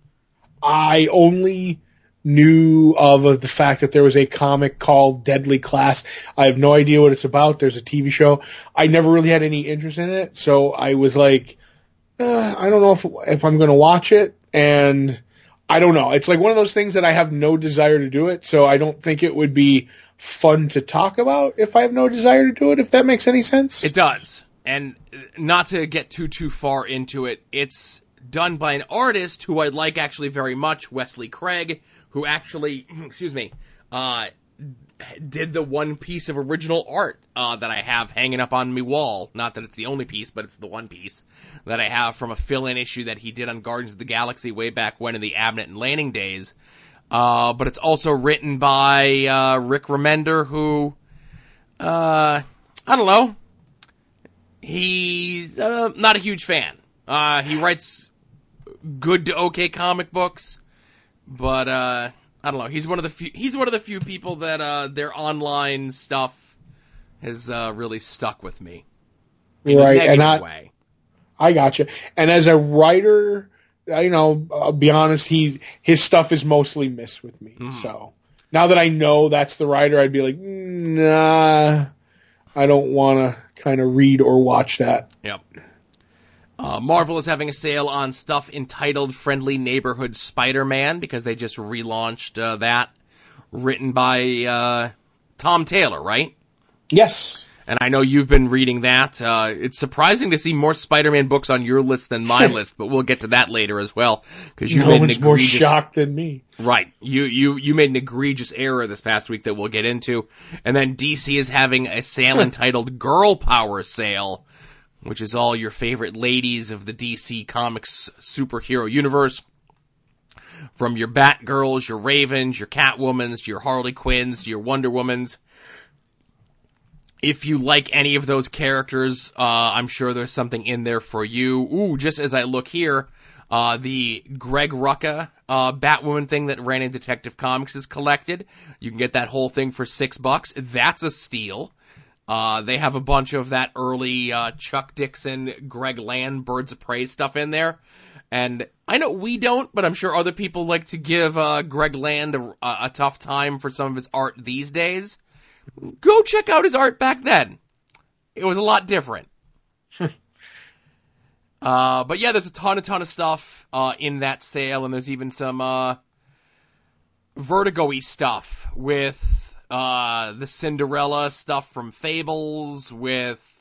I only knew of the fact that there was a comic called Deadly Class. I have no idea what it's about. There's a TV show. I never really had any interest in it, so I was like, uh, I don't know if if I'm going to watch it, and I don't know. It's like one of those things that I have no desire to do it, so I don't think it would be fun to talk about if I have no desire to do it. If that makes any sense. It does, and not to get too too far into it, it's done by an artist who I like actually very much, Wesley Craig, who actually, [clears throat] excuse me, uh, did the one piece of original art uh, that I have hanging up on my wall. Not that it's the only piece, but it's the one piece that I have from a fill-in issue that he did on Guardians of the Galaxy way back when in the Abnett and Lanning days. Uh, but it's also written by uh, Rick Remender, who, uh, I don't know, he's uh, not a huge fan. Uh, he writes good to okay comic books. But uh, I don't know. He's one of the few. He's one of the few people that uh, their online stuff has uh, really stuck with me. In right, and I, way. I gotcha. And as a writer, you know, I'll be honest, he his stuff is mostly missed with me. Mhm. So now that I know that's the writer, I'd be like, "Mm, nah, I don't want to kind of read or watch that. Yep. Uh, Marvel is having a sale on stuff entitled Friendly Neighborhood Spider-Man because they just relaunched uh, that, written by uh, Tom Taylor, right? Yes. And I know you've been reading that. Uh, it's surprising to see more Spider-Man books on your list than my [laughs] list, but we'll get to that later as well because you no made an one's more shocked than me. Right. You you you made an egregious error this past week that we'll get into. And then DC is having a sale [laughs] entitled Girl Power Sale, which is all your favorite ladies of the DC Comics superhero universe. From your Batgirls, your Ravens, your Catwomans, your Harley Quinns, your Wonder Womans. if you like any of those characters, uh, I'm sure there's something in there for you. Ooh, just as I look here, uh, the Greg Rucka uh, Batwoman thing that ran in Detective Comics is collected. You can get that whole thing for six bucks. That's a steal. Uh, they have a bunch of that early uh, Chuck Dixon, Greg Land, Birds of Prey stuff in there. And I know we don't, but I'm sure other people like to give uh, Greg Land a, a tough time for some of his art these days. Go check out his art back then. It was a lot different. [laughs] uh, but yeah, there's a ton, a ton of stuff uh, in that sale, and there's even some uh, Vertigo-y stuff with uh, the Cinderella stuff from Fables, with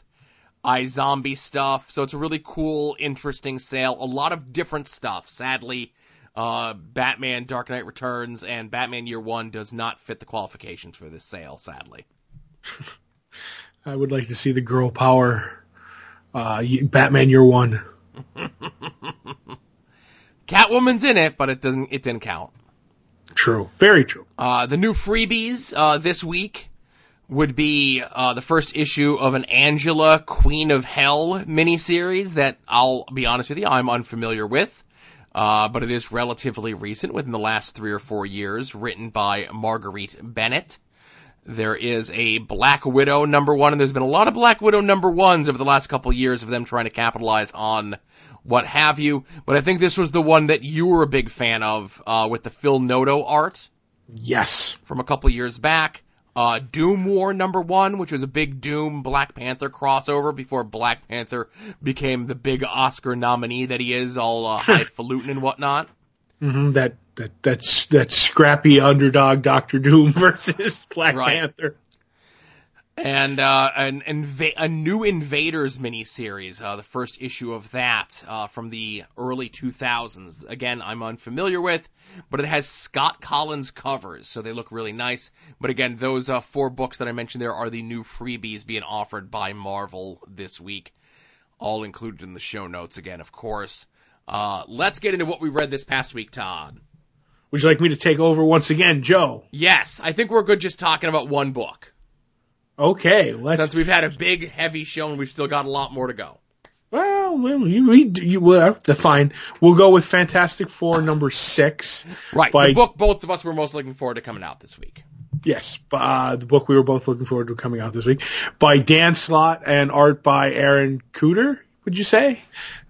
iZombie stuff. So it's a really cool, interesting sale. A lot of different stuff. Sadly, uh, Batman Dark Knight Returns and Batman Year One does not fit the qualifications for this sale, sadly. [laughs] I would like to see the girl power uh, Batman Year One. [laughs] Catwoman's in it, but it doesn't. It didn't count. True, very true. Uh, the new freebies uh, this week would be uh, the first issue of an Angela Queen of Hell miniseries that I'll be honest with you, I'm unfamiliar with. Uh, but it is relatively recent, within the last three or four years, written by Marguerite Bennett. There is a Black Widow number one, and there's been a lot of Black Widow number ones over the last couple of years of them trying to capitalize on what have you. But I think this was the one that you were a big fan of, uh, with the Phil Noto art. Yes. From a couple years back. Uh, Doom War number one, which was a big Doom Black Panther crossover before Black Panther became the big Oscar nominee that he is, all uh, [laughs] highfalutin and whatnot. Mm-hmm, that that that's that scrappy underdog Doctor Doom [laughs] versus Black right. Panther and uh, an inva- a new Invaders miniseries, uh, the first issue of that uh, from the early 2000s. Again, I'm unfamiliar with, but it has Scott Kolins covers, so they look really nice. But again, those uh, four books that I mentioned there are the new freebies being offered by Marvel this week, all included in the show notes. Again, of course. Uh, let's get into what we read this past week, Todd. Would you like me to take over once again, Joe? Yes, I think we're good just talking about one book. Okay, let's. Since we've had a big, heavy show and we've still got a lot more to go. Well, you, you, you well, fine. We'll go with Fantastic Four number six. Right. By, the book both of us were most looking forward to coming out this week. Yes, uh, the book we were both looking forward to coming out this week by Dan Slott and art by Aaron Kuder. Would you say?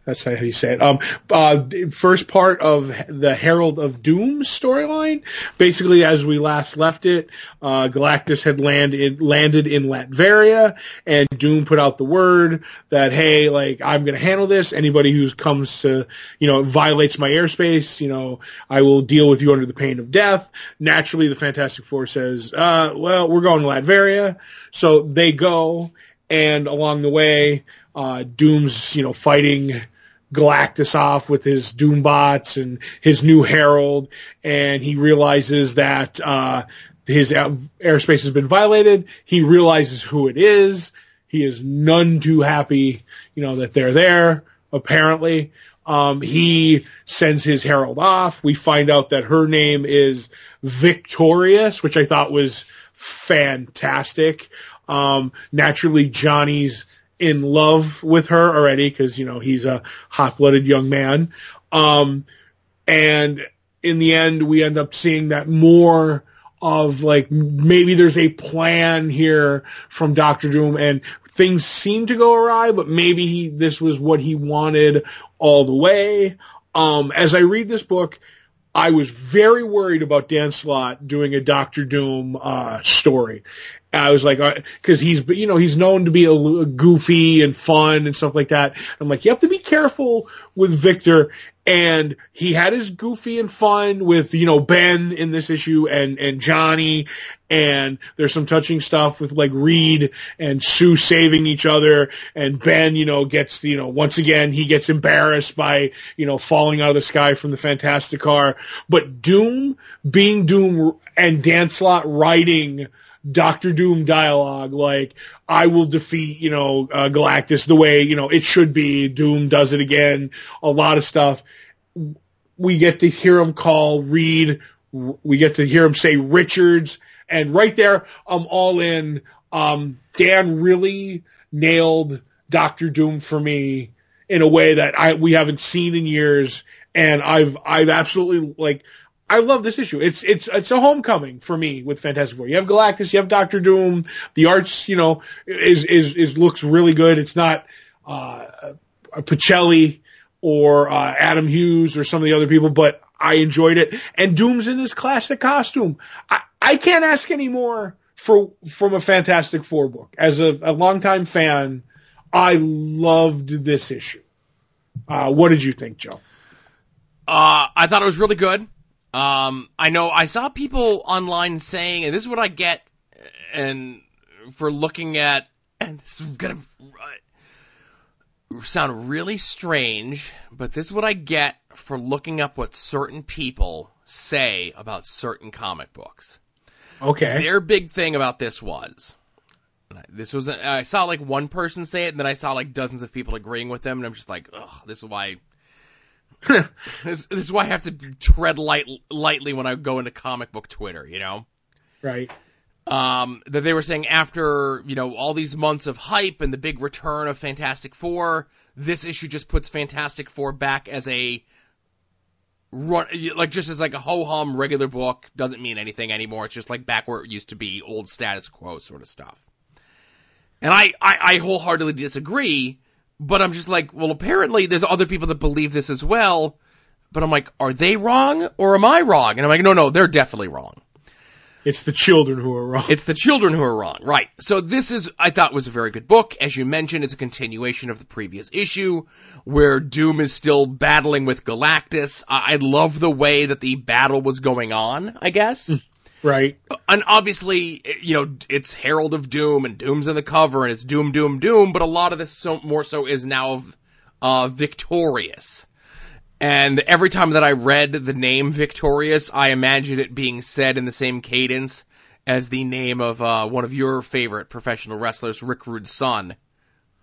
That's how you say it. Um, uh, first part of the Herald of Doom storyline. Basically, as we last left it, uh, Galactus had landed landed in Latveria, and Doom put out the word that hey, like I'm gonna handle this. Anybody who comes to, you know, violates my airspace, you know, I will deal with you under the pain of death. Naturally, the Fantastic Four says, uh, well, we're going to Latveria, so they go, and along the way. Uh, Doom's, you know, fighting Galactus off with his Doombots and his new Herald, and he realizes that uh, his airspace has been violated. He realizes who it is. He is none too happy, you know, that they're there. Apparently, um, he sends his Herald off. We find out that her name is Victorious, which I thought was fantastic. Um, naturally, Johnny's in love with her already because you know he's a hot-blooded young man. Um, and in the end, we end up seeing that more of like maybe there's a plan here from Doctor Doom and things seem to go awry, but maybe he, this was what he wanted all the way. Um, as I read this book, I was very worried about Dan Slott doing a Doctor Doom uh, story, I was like, because uh, he's, you know, he's known to be a, a goofy and fun and stuff like that. I'm like, you have to be careful with Victor. And he had his goofy and fun with, you know, Ben in this issue and, and Johnny. And there's some touching stuff with like Reed and Sue saving each other. And Ben, you know, gets, you know, once again, he gets embarrassed by, you know, falling out of the sky from the Fantastic Car. But Doom being Doom and Dan Slott writing Doctor Doom dialogue, like I will defeat, you know, uh, Galactus the way you know it should be. Doom does it again. A lot of stuff. We get to hear him call Reed. We get to hear him say Richards, and right there, I'm all in. Um, Dan really nailed Doctor Doom for me in a way that I we haven't seen in years, and I've I've absolutely like I love this issue. It's it's it's a homecoming for me with Fantastic Four. You have Galactus, you have Doctor Doom. The arts, you know, is is is looks really good. It's not uh, Pichelli or uh, Adam Hughes or some of the other people, but I enjoyed it. And Doom's in his classic costume. I, I can't ask any more for from a Fantastic Four book. As a, a longtime fan, I loved this issue. Uh, what did you think, Joe? Uh, I thought it was really good. Um, I know I saw people online saying, and this is what I get, and for looking at, and this is gonna sound really strange, but this is what I get for looking up what certain people say about certain comic books. Okay. Their big thing about this was, this was, I saw like one person say it, and then I saw like dozens of people agreeing with them, and I'm just like, ugh, this is why. [laughs] this, this is why I have to tread light, lightly when I go into comic book Twitter, you know? Right. Um, that they were saying after, you know, all these months of hype and the big return of Fantastic Four, this issue just puts Fantastic Four back as a run, like just as like a ho hum regular book, doesn't mean anything anymore. It's just like back where it used to be, old status quo sort of stuff. And I, I, I wholeheartedly disagree, but I'm just like, well, apparently there's other people that believe this as well. But I'm like, are they wrong or am I wrong? And I'm like, no, no, they're definitely wrong. It's the children who are wrong. It's the children who are wrong, right. So this is, I thought was a very good book. As you mentioned, it's a continuation of the previous issue where Doom is still battling with Galactus. I, I love the way that the battle was going on, I guess. Hmm. Right. And obviously, you know, it's Herald of Doom and Doom's in the cover and it's Doom, Doom, Doom, but a lot of this so more so is now, uh, victorious. And every time that I read the name Victorious, I imagined it being said in the same cadence as the name of uh, one of your favorite professional wrestlers, Rick Rude's son,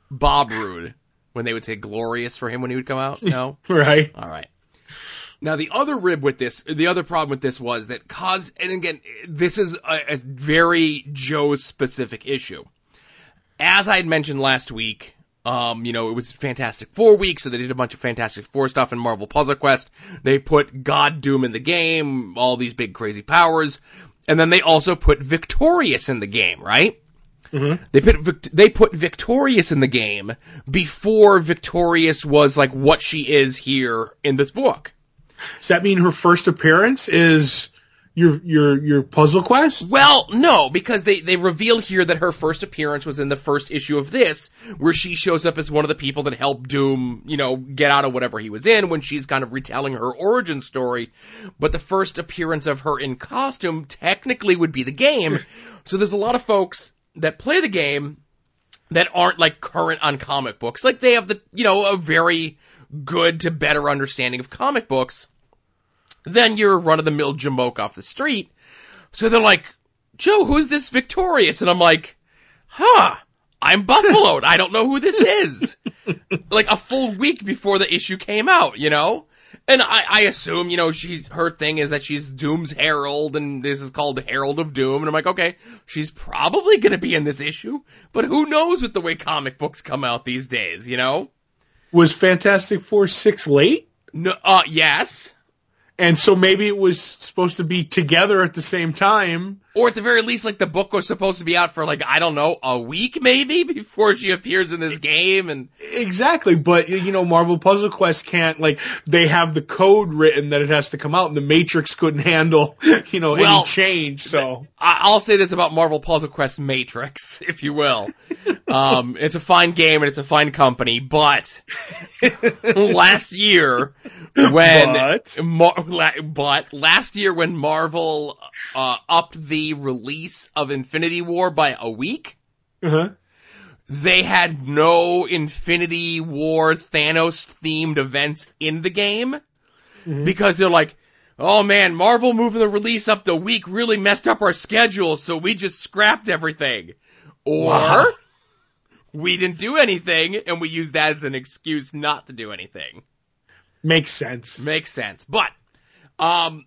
Bob Roode, when they would say glorious for him when he would come out. No? [laughs] right. All right. Now the other rib with this, the other problem with this was that caused, and again, this is a, a very Joe specific issue. As I had mentioned last week, um, you know, it was Fantastic Four week, so they did a bunch of Fantastic Four stuff in Marvel Puzzle Quest. They put God Doom in the game, all these big crazy powers, and then they also put Victorious in the game, right? Mm-hmm. They put they put Victorious in the game before Victorious was like what she is here in this book. Does that mean her first appearance is your your your puzzle quest? Well, no, because they they reveal here that her first appearance was in the first issue of this, where she shows up as one of the people that helped Doom, you know, get out of whatever he was in when she's kind of retelling her origin story. But the first appearance of her in costume technically would be the game. [laughs] so there's a lot of folks that play the game that aren't like current on comic books. Like they have the, you know, a very good to better understanding of comic books than your run of the mill jamoke off the street. So they're like, Joe, who's this Victorious? And I'm like, huh, I'm buffaloed. [laughs] I don't know who this is. like a full week before the issue came out, you know? And I, I assume, you know, she's, her thing is that she's Doom's Herald and this is called Herald of Doom. And I'm like, okay, she's probably gonna be in this issue, but who knows with the way comic books come out these days, you know? Was Fantastic Four six late? No, uh, yes. And so maybe it was supposed to be together at the same time. Or at the very least, like the book was supposed to be out for like, I don't know, a week maybe [laughs] before she appears in this game and. Exactly, but you know, Marvel Puzzle Quest can't, like, they have the code written that it has to come out and the Matrix couldn't handle, [laughs] you know, Well, any change, so. I'll say this about Marvel Puzzle Quest Matrix, [laughs] if you will. Um, it's a fine game and it's a fine company, but last year when But? Mar- la- but last year when Marvel uh, upped the release of Infinity War by a week, Uh-huh. they had no Infinity War Thanos themed events in the game because they're like, oh man, Marvel moving the release up the week really messed up our schedule, so we just scrapped everything. Or Wow. we didn't do anything and we used that as an excuse not to do anything. Makes sense. Makes sense. But um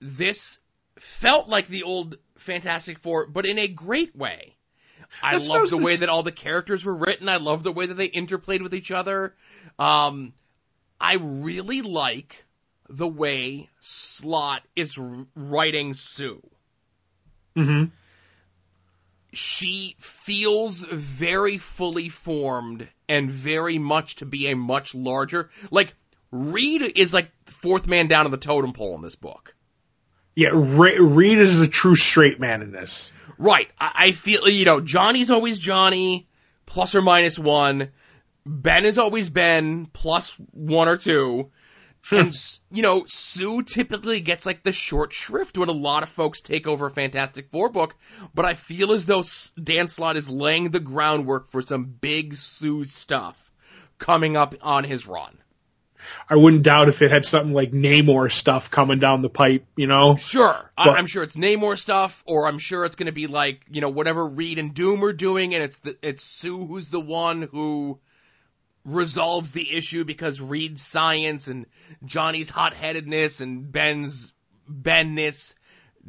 this felt like the old Fantastic Four, but in a great way. I That's what I love the way that all the characters were written. I love the way that they interplayed with each other. Um, I really like the way Slott is r- writing Sue. Mm-hmm. She feels very fully formed and very much to be a much larger. Like Reed is like fourth man down on the totem pole in this book. Yeah, Re- Reed is the true straight man in this. Right. I, I feel, you know, Johnny's always Johnny, plus or minus one. Ben is always Ben, plus one or two. [laughs] And, you know, Sue typically gets like the short shrift when a lot of folks take over a Fantastic Four book, but I feel as though Dan Slott is laying the groundwork for some big Sue stuff coming up on his run. I wouldn't doubt if it had something like Namor stuff coming down the pipe, you know? Sure. But- I'm sure it's Namor stuff, or I'm sure it's going to be like, you know, whatever Reed and Doom are doing, and it's the, it's Sue who's the one who resolves the issue because Reed's science and Johnny's hot-headedness and Ben's Benness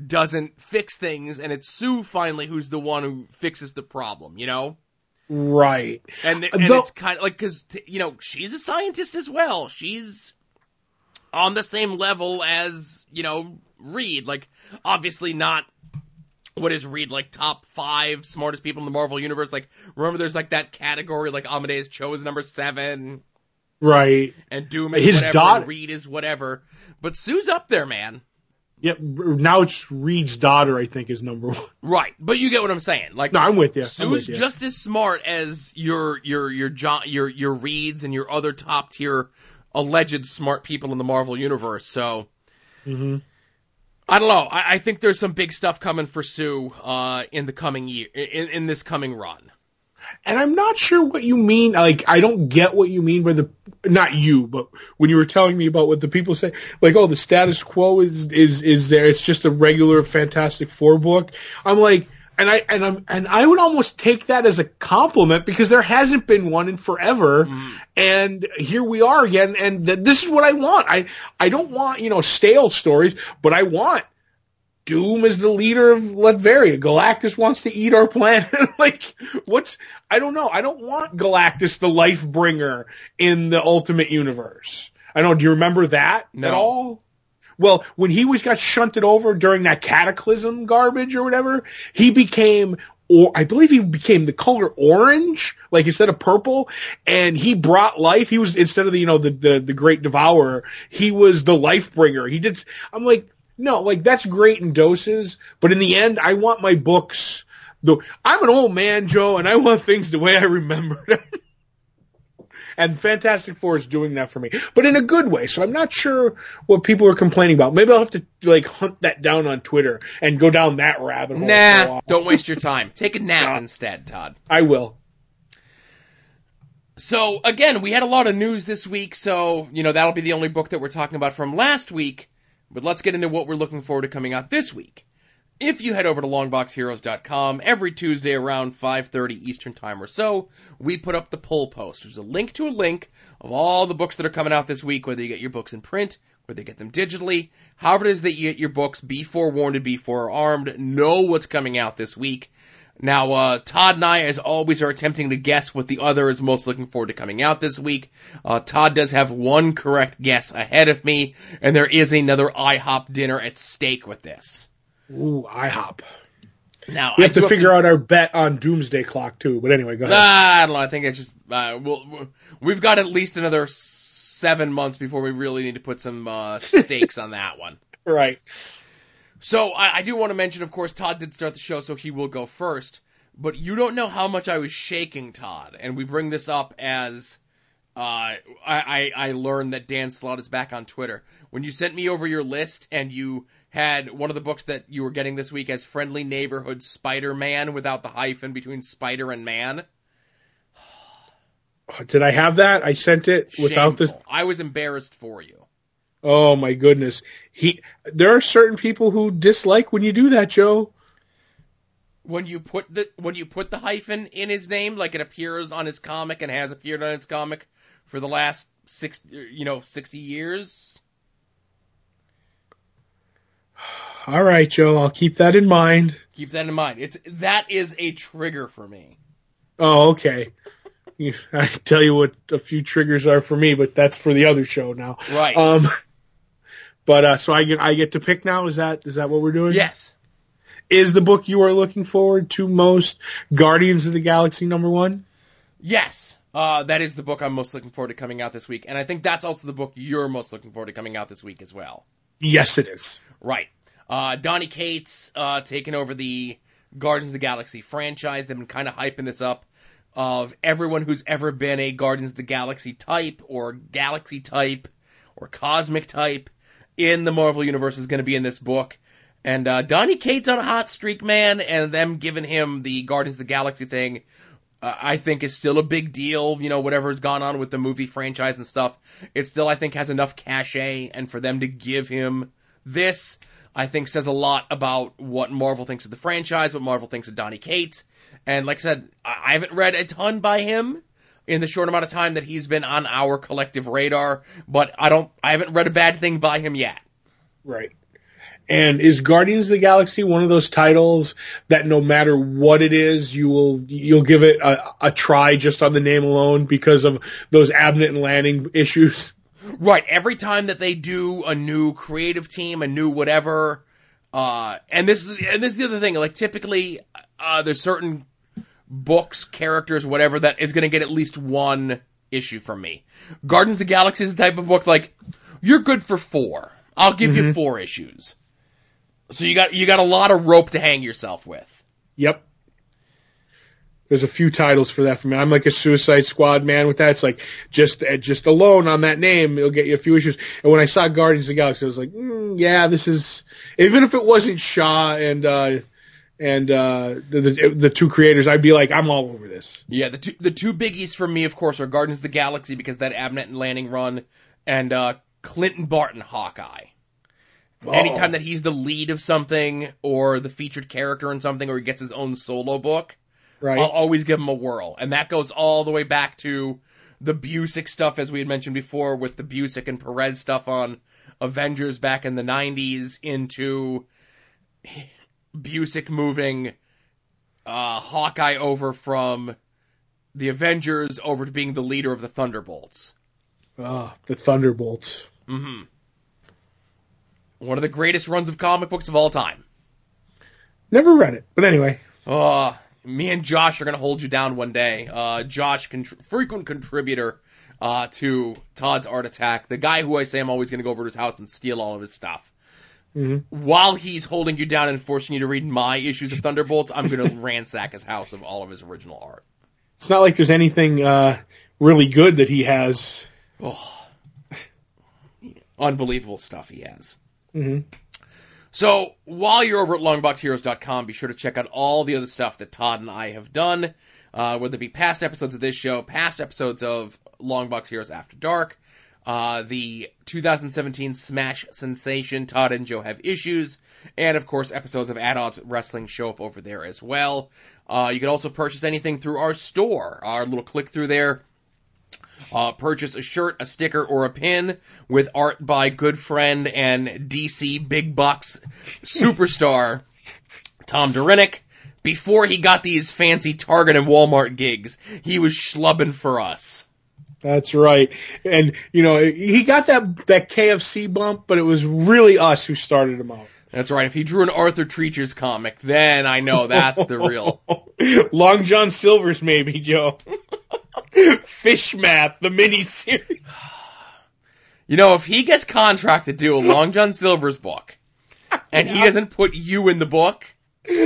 doesn't fix things, and it's Sue finally who's the one who fixes the problem, you know? Right. And, th- and Though- it's kind of like, cause, t- you know, she's a scientist as well. She's on the same level as, you know, Reed. Like, obviously not, what is Reed, like top five smartest people in the Marvel Universe? Like, remember there's like that category, like Amadeus Cho is number seven, Right. and Doom is His whatever, daughter- and Reed is whatever. But Sue's up there, man. Yep. Now it's Reed's daughter, I think, is number one. Right. But you get what I'm saying. Like, No, I'm with you. Sue's with you. just as smart as your your your jo- your your Reeds and your other top tier alleged smart people in the Marvel universe. So Mhm. I don't know. I, I think there's some big stuff coming for Sue uh, in the coming year in, in this coming run. And I'm not sure what you mean. Like, I don't get what you mean by the, not you, but when you were telling me about what the people say, like, oh, the status quo is, is, is there. It's just a regular Fantastic Four book. I'm like, and I, and I'm, and I would almost take that as a compliment because there hasn't been one in forever. Mm-hmm. And here we are again. And th- this is what I want. I, I don't want, you know, stale stories, but I want Doom is the leader of Latveria. Galactus wants to eat our planet. [laughs] like, what's, I don't know. I don't want Galactus the life bringer in the Ultimate Universe. I don't, do you remember that No. at all? Well, when he was got shunted over during that cataclysm garbage or whatever, he became, or I believe he became the color orange, like instead of purple, and he brought life. He was instead of the you know the the, the great devourer, he was the life bringer. He did. I'm like, no, like that's great in doses, but in the end, I want my books. The I'm an old man, Joe, and I want things the way I remember them. [laughs] And Fantastic Four is doing that for me, but in a good way. So I'm not sure what people are complaining about. Maybe I'll have to like hunt that down on Twitter and go down that rabbit hole. Nah, don't waste your time. Take a nap Nah. instead, Todd. I will. So again, we had a lot of news this week, so you know that'll be the only book that we're talking about from last week. But let's get into what we're looking forward to coming out this week. If you head over to longboxheroes.com every Tuesday around 5:30 Eastern Time or so, we put up the poll post. There's a link to a link of all the books that are coming out this week, whether you get your books in print, whether you get them digitally, however it is that you get your books, be forewarned and be forearmed, know what's coming out this week. Now, uh, Todd and I, as always, are attempting to guess what the other is most looking forward to coming out this week. Uh, Todd does have one correct guess ahead of me, and there is another IHOP dinner at stake with this. Ooh, IHOP. Now, We I have to figure out our bet on Doomsday Clock too. But anyway, go ahead. Ah, I don't know. I think it's just uh, we'll, we've got at least another seven months before we really need to put some uh, stakes on that one. [laughs] Right. So I, I do want to mention, of course, Todd did start the show, so he will go first. But you don't know how much I was shaking Todd, and we bring this up as uh, I, I I learned that Dan Slott is back on Twitter. When you sent me over your list and you had one of the books that you were getting this week as Friendly Neighborhood Spider-Man without the hyphen between Spider and Man. [sighs] Did I have that? I sent it without this. I was embarrassed for you. Oh my goodness. He. There are certain people who dislike when you do that, Joe. When you put the when you put the hyphen in his name, like it appears on his comic and has appeared on his comic for the last six, you know, sixty years. [sighs] All right, Joe. I'll keep that in mind. Keep that in mind. It's that is a trigger for me. Oh, okay. [laughs] I tell you what a few triggers are for me, but that's for the other show now. Right. Um, but uh, so I get I get to pick now. Is that is that what we're doing? yes. Is the book you are looking forward to most Guardians of the Galaxy number one? Yes. Uh, that is the book I'm most looking forward to coming out this week, and I think that's also the book you're most looking forward to coming out this week as well. Yes, it is. Right. Uh, Donny Cates uh, taking over the Guardians of the Galaxy franchise. They've been kind of hyping this up. Of everyone who's ever been a Guardians of the Galaxy type, or Galaxy type, or Cosmic type in the Marvel Universe is going to be in this book. And uh, Donny Cates on a hot streak, man, and them giving him the Guardians of the Galaxy thing, uh, I think is still a big deal. You know, whatever's gone on with the movie franchise and stuff, it still I think has enough cachet, and for them to give him this, I think says a lot about what Marvel thinks of the franchise, what Marvel thinks of Donny Cates. And like I said, I I haven't read a ton by him in the short amount of time that he's been on our collective radar, but I don't, I haven't read a bad thing by him yet. Right. And is Guardians of the Galaxy one of those titles that no matter what it is, you will you'll give it a, a try just on the name alone because of those Abnett and Lanning issues? Right. Every time that they do a new creative team, a new whatever, uh, and this is, and this is the other thing, like typically, uh, there's certain books, characters, whatever, that is gonna get at least one issue from me. Guardians of the Galaxy is the type of book like, you're good for four. I'll give you four issues. So you got, you got a lot of rope to hang yourself with. Yep. There's a few titles for that for me. I'm like a Suicide Squad man with that. It's like just uh, just alone on that name, it'll get you a few issues. And when I saw Guardians of the Galaxy, I was like, mm, yeah, this is even if it wasn't Shaw and uh and uh the, the the two creators, I'd be like, I'm all over this. Yeah, the two the two biggies for me, of course, are Guardians of the Galaxy because that Abnett and Lanning run, and uh, Clinton Barton Hawkeye. Anytime that he's the lead of something or the featured character in something or he gets his own solo book, right, I'll always give him a whirl. And that goes all the way back to the Busiek stuff, as we had mentioned before, with the Busiek and Perez stuff on Avengers back in the 90s, into Busiek moving uh, Hawkeye over from the Avengers over to being the leader of the Thunderbolts. Ah, the Thunderbolts. hmm One of the greatest runs of comic books of all time. Never read it, but anyway. Uh, me and Josh are gonna hold you down one day. Uh, Josh, contr- frequent contributor, uh, to Todd's Art Attack, the guy who I say I'm always gonna go over to his house and steal all of his stuff. Mhm. While he's holding you down and forcing you to read my issues of Thunderbolts, I'm gonna [laughs] ransack his house of all of his original art. It's not like there's anything uh really good that he has. Oh, unbelievable stuff he has. hmm So while you're over at longboxheroes.com, be sure to check out all the other stuff that Todd and I have done, uh, whether it be past episodes of this show, past episodes of Longbox Heroes After Dark, uh, the 2017 Smash Sensation, Todd and Joe Have Issues, and of course episodes of Adult Wrestling show up over there as well. Uh, you can also purchase anything through our store, our little click through there. Uh, purchase a shirt, a sticker, or a pin with art by good friend and DC big bucks superstar Tom Derenick. Before he got these fancy Target and Walmart gigs, he was schlubbing for us. That's right. And you know, he got that that KFC bump, but it was really us who started him out. That's right. If he drew an Arthur Treacher's comic, then I know that's the real. [laughs] Long John Silver's maybe, Joe. [laughs] Fish Math, the mini series. [sighs] You know, if he gets contracted to do a Long John Silver's book, and he [laughs] doesn't put you in the book. [sighs] I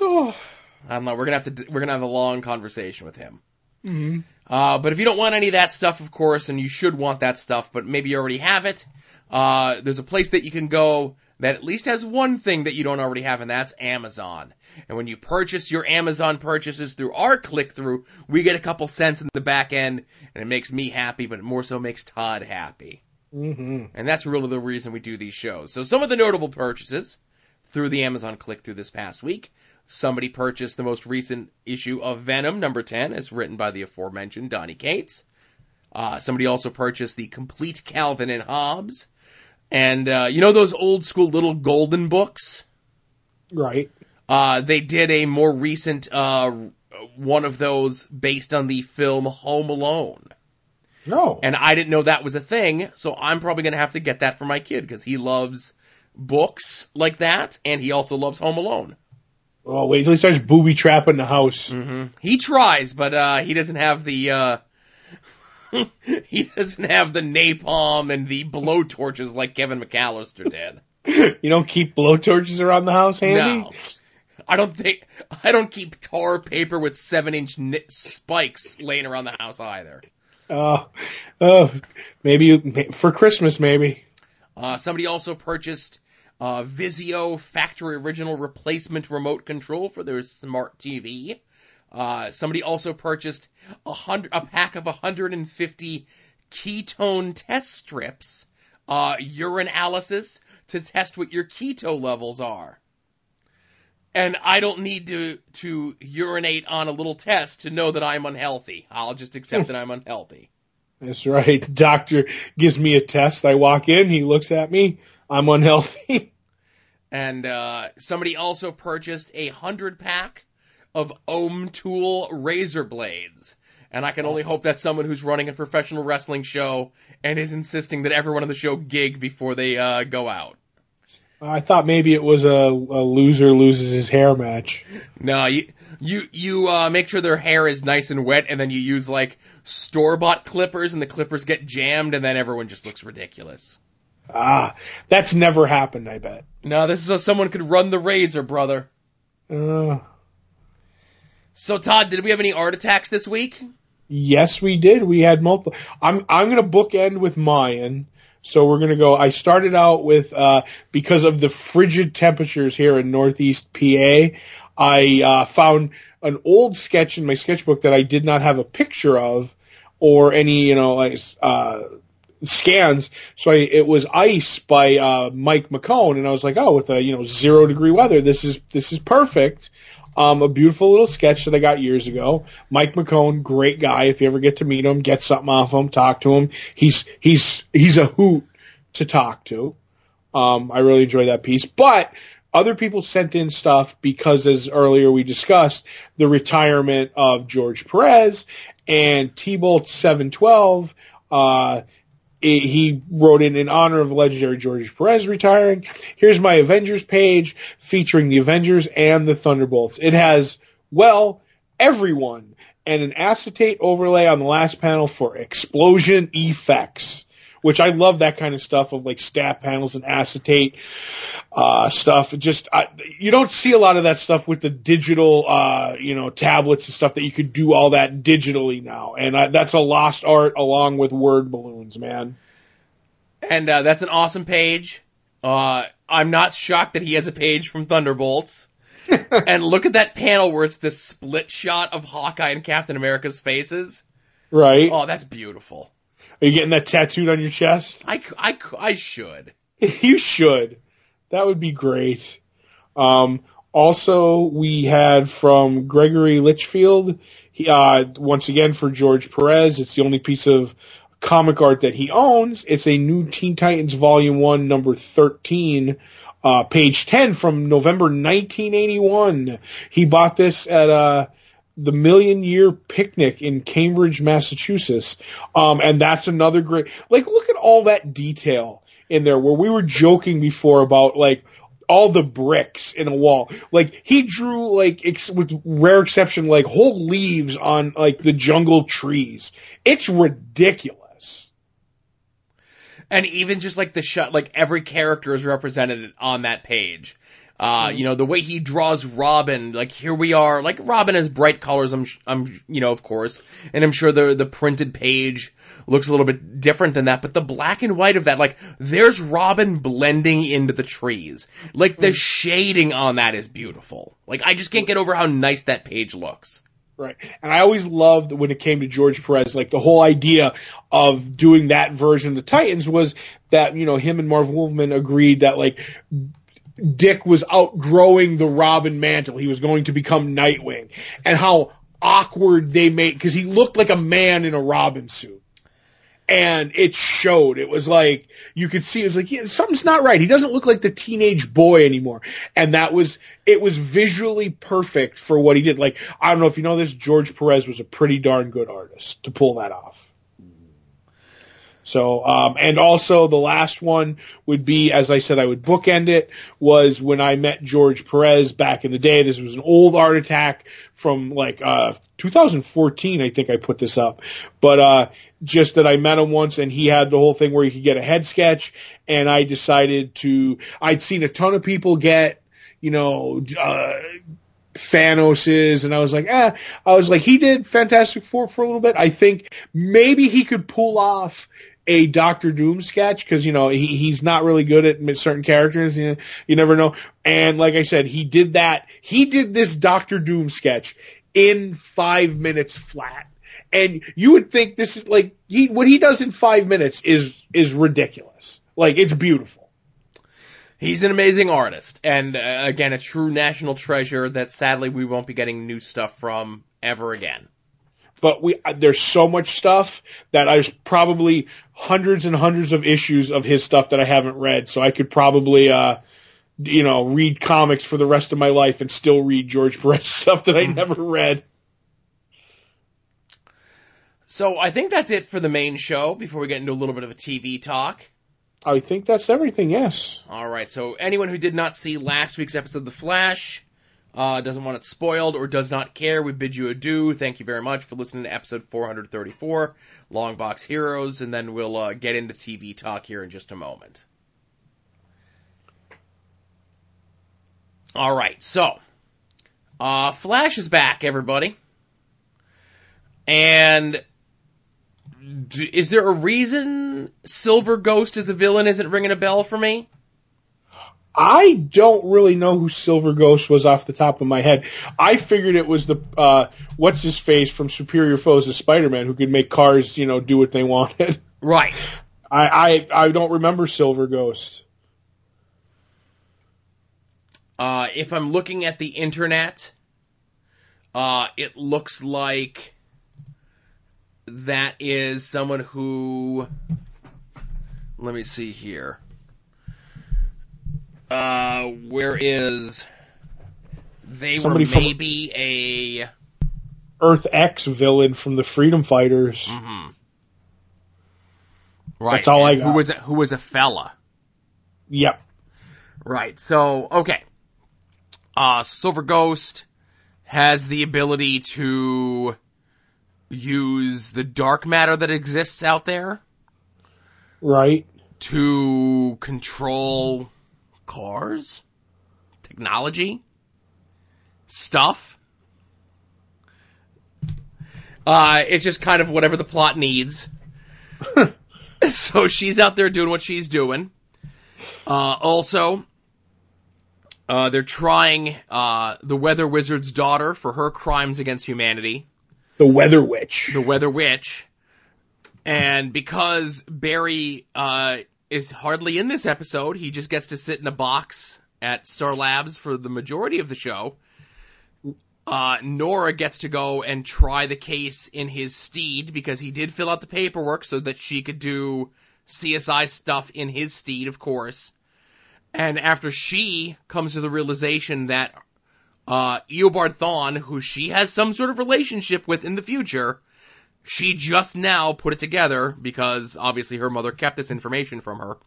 don't know. We're gonna have to we're gonna have a long conversation with him. hmm Uh, but if you don't want any of that stuff, of course, and you should want that stuff, but maybe you already have it, uh, there's a place that you can go that at least has one thing that you don't already have, and that's Amazon. And when you purchase your Amazon purchases through our click through, we get a couple cents in the back end, and it makes me happy, but it more so makes Todd happy. hmm And that's really the reason we do these shows. So some of the notable purchases through the Amazon click through this past week. Somebody purchased the most recent issue of Venom, number 10, as written by the aforementioned Donny Cates. Uh, somebody also purchased the complete Calvin and Hobbes, And uh, you know those old school little golden books? Right. Uh, they did a more recent uh, one of those based on the film Home Alone. No. And I didn't know that was a thing, so I'm probably going to have to get that for my kid because he loves books like that, and he also loves Home Alone. Oh, wait until he starts booby trapping the house. hmm He tries, but uh, he doesn't have the uh, [laughs] he doesn't have the napalm and the blow torches like Kevin McAllister did. [laughs] You don't keep blowtorches around the house handy? No. I don't think I don't keep tar paper with seven inch spikes laying around the house either. Oh, oh, maybe you, for Christmas, maybe. Uh, somebody also purchased uh, Vizio factory original replacement remote control for their smart TV. Uh, somebody also purchased a hundred a pack of 150 ketone test strips, uh, urinalysis to test what your keto levels are. And I don't need to to urinate on a little test to know that I'm unhealthy. I'll just accept that I'm unhealthy. [laughs] That's right. The doctor gives me a test. I walk in, he looks at me. I'm unhealthy. [laughs] And uh, somebody also purchased a hundred pack of Ohm Tool razor blades. And I can only hope that's someone who's running a professional wrestling show and is insisting that everyone on the show gig before they uh, go out. I thought maybe it was a, a loser loses his hair match. No, you you you uh, make sure their hair is nice and wet, and then you use like store bought clippers, and the clippers get jammed, and then everyone just looks ridiculous. Ah, that's never happened, I bet. No, this is so someone could run the razor, brother. Uh, So Todd, did we have any art attacks this week? yes, we did. We had multiple. I'm, I'm going to bookend with Mayan. So we're going to go, I started out with, uh, because of the frigid temperatures here in Northeast PA, I, uh, found an old sketch in my sketchbook that I did not have a picture of or any, you know, like, uh, scans. So I, it was ice by, uh, Mike McKone. And I was like, oh, with a, you know, zero degree weather, this is, this is perfect. Um, a beautiful little sketch that I got years ago. Mike McKone, great guy. If you ever get to meet him, get something off him, talk to him. He's, he's, he's a hoot to talk to. Um, I really enjoy that piece, but other people sent in stuff because as earlier we discussed, the retirement of George Perez and T-Bolt 712, uh, he wrote in in honor of legendary George Perez retiring. Here's my Avengers page featuring the Avengers and the Thunderbolts. It has, well, everyone and an acetate overlay on the last panel for explosion effects, which I love that kind of stuff of like stat panels and acetate, uh, stuff. Just, I, you don't see a lot of that stuff with the digital, uh, you know, tablets and stuff that you could do all that digitally now. And I, that's a lost art along with word balloons, man. And uh, that's an awesome page. Uh, I'm not shocked that he has a page from Thunderbolts. [laughs] and look at that panel where it's this split shot of Hawkeye and Captain America's faces. Right? Oh, that's beautiful. Are you getting that tattooed on your chest? I, I, I should. [laughs] you should. That would be great. Um, also, we had from Gregory Litchfield, he, uh, once again for George Perez. It's the only piece of comic art that he owns. It's a new Teen Titans Volume 1, number 13, uh, page 10 from November 1981. He bought this at, uh, the Million Year Picnic in Cambridge, Massachusetts. Um, and that's another great, like, look at all that detail in there where we were joking before about, like, all the bricks in a wall. Like, he drew, like, ex- with rare exception, like, whole leaves on, like, the jungle trees. It's ridiculous. And even just like the shot, like every character is represented on that page. Uh, you know, the way he draws Robin, like here we are, like Robin has bright colors, I'm, I'm, you know, of course, and I'm sure the, the printed page looks a little bit different than that, but the black and white of that, like, there's Robin blending into the trees. Like, the shading on that is beautiful. Like, I just can't get over how nice that page looks. Right. And I always loved when it came to George Perez, like the whole idea of doing that version of the Titans was that, you know, him and Marv Wolfman agreed that like Dick was outgrowing the Robin mantle. He was going to become Nightwing and how awkward they made, cause he looked like a man in a Robin suit. and it showed. It was like you could see. It was like yeah, something's not right. He doesn't look like the teenage boy anymore. And that was it was visually perfect for what he did. Like I don't know if you know this, George Perez was a pretty darn good artist to pull that off. So, um, and also the last one would be, as I said, I would bookend it, was when I met George Perez back in the day. This was an old art attack from like, uh, 2014, I think I put this up. But, uh, just that I met him once and he had the whole thing where you could get a head sketch and I decided to, I'd seen a ton of people get, you know, uh, and I was like, eh, I was like, he did Fantastic Four for a little bit. I think maybe he could pull off a Doctor Doom sketch because you know he he's not really good at certain characters. You, you never know. And like I said, he did that. He did this Doctor Doom sketch in five minutes flat. And you would think this is like he what he does in five minutes is is ridiculous. Like it's beautiful. He's an amazing artist, and uh, again, a true national treasure that sadly we won't be getting new stuff from ever again but we there's so much stuff that there's probably hundreds and hundreds of issues of his stuff that I haven't read. So I could probably uh you know read comics for the rest of my life and still read George Perez [laughs] stuff that I mm-hmm. never read. So I think that's it for the main show before we get into a little bit of a TV talk. I think that's everything, yes. All right. So anyone who did not see last week's episode of The Flash, uh, doesn't want it spoiled or does not care, we bid you adieu. Thank you very much for listening to episode 434, Long Box Heroes, and then we'll uh, get into TV talk here in just a moment. All right, so uh, Flash is back, everybody, and is there a reason Silver Ghost as a villain isn't ringing a bell for me? I don't really know who Silver Ghost was off the top of my head. I figured it was the uh, what's his face from Superior Foes of Spider-Man who could make cars, you know, do what they [laughs] wanted. Right. I I, I don't remember Silver Ghost. Uh, if I'm looking at the internet, uh, it looks like that is someone who. Let me see here. Uh, where is they Somebody were maybe a Earth X villain from the Freedom Fighters. Mm-hmm. Right. That's all and I got. Who was a, who was a fella? Yep. Right. So okay. Uh, Silver Ghost has the ability to use the dark matter that exists out there. Right. To control cars, technology, stuff. Uh, it's just kind of whatever the plot needs. [laughs] so she's out there doing what she's doing. Uh, also, uh, they're trying uh, the Weather Wizard's daughter for her crimes against humanity. The Weather Witch. The Weather Witch. And because Barry uh, is hardly in this episode. He just gets to sit in a box at Star Labs for the majority of the show. Uh, Nora gets to go and try the case in his steed because he did fill out the paperwork so that she could do CSI stuff in his steed, of course. And after she comes to the realization that uh, Eobard Thawne, who she has some sort of relationship with in the future, she just now put it together because obviously her mother kept this information from her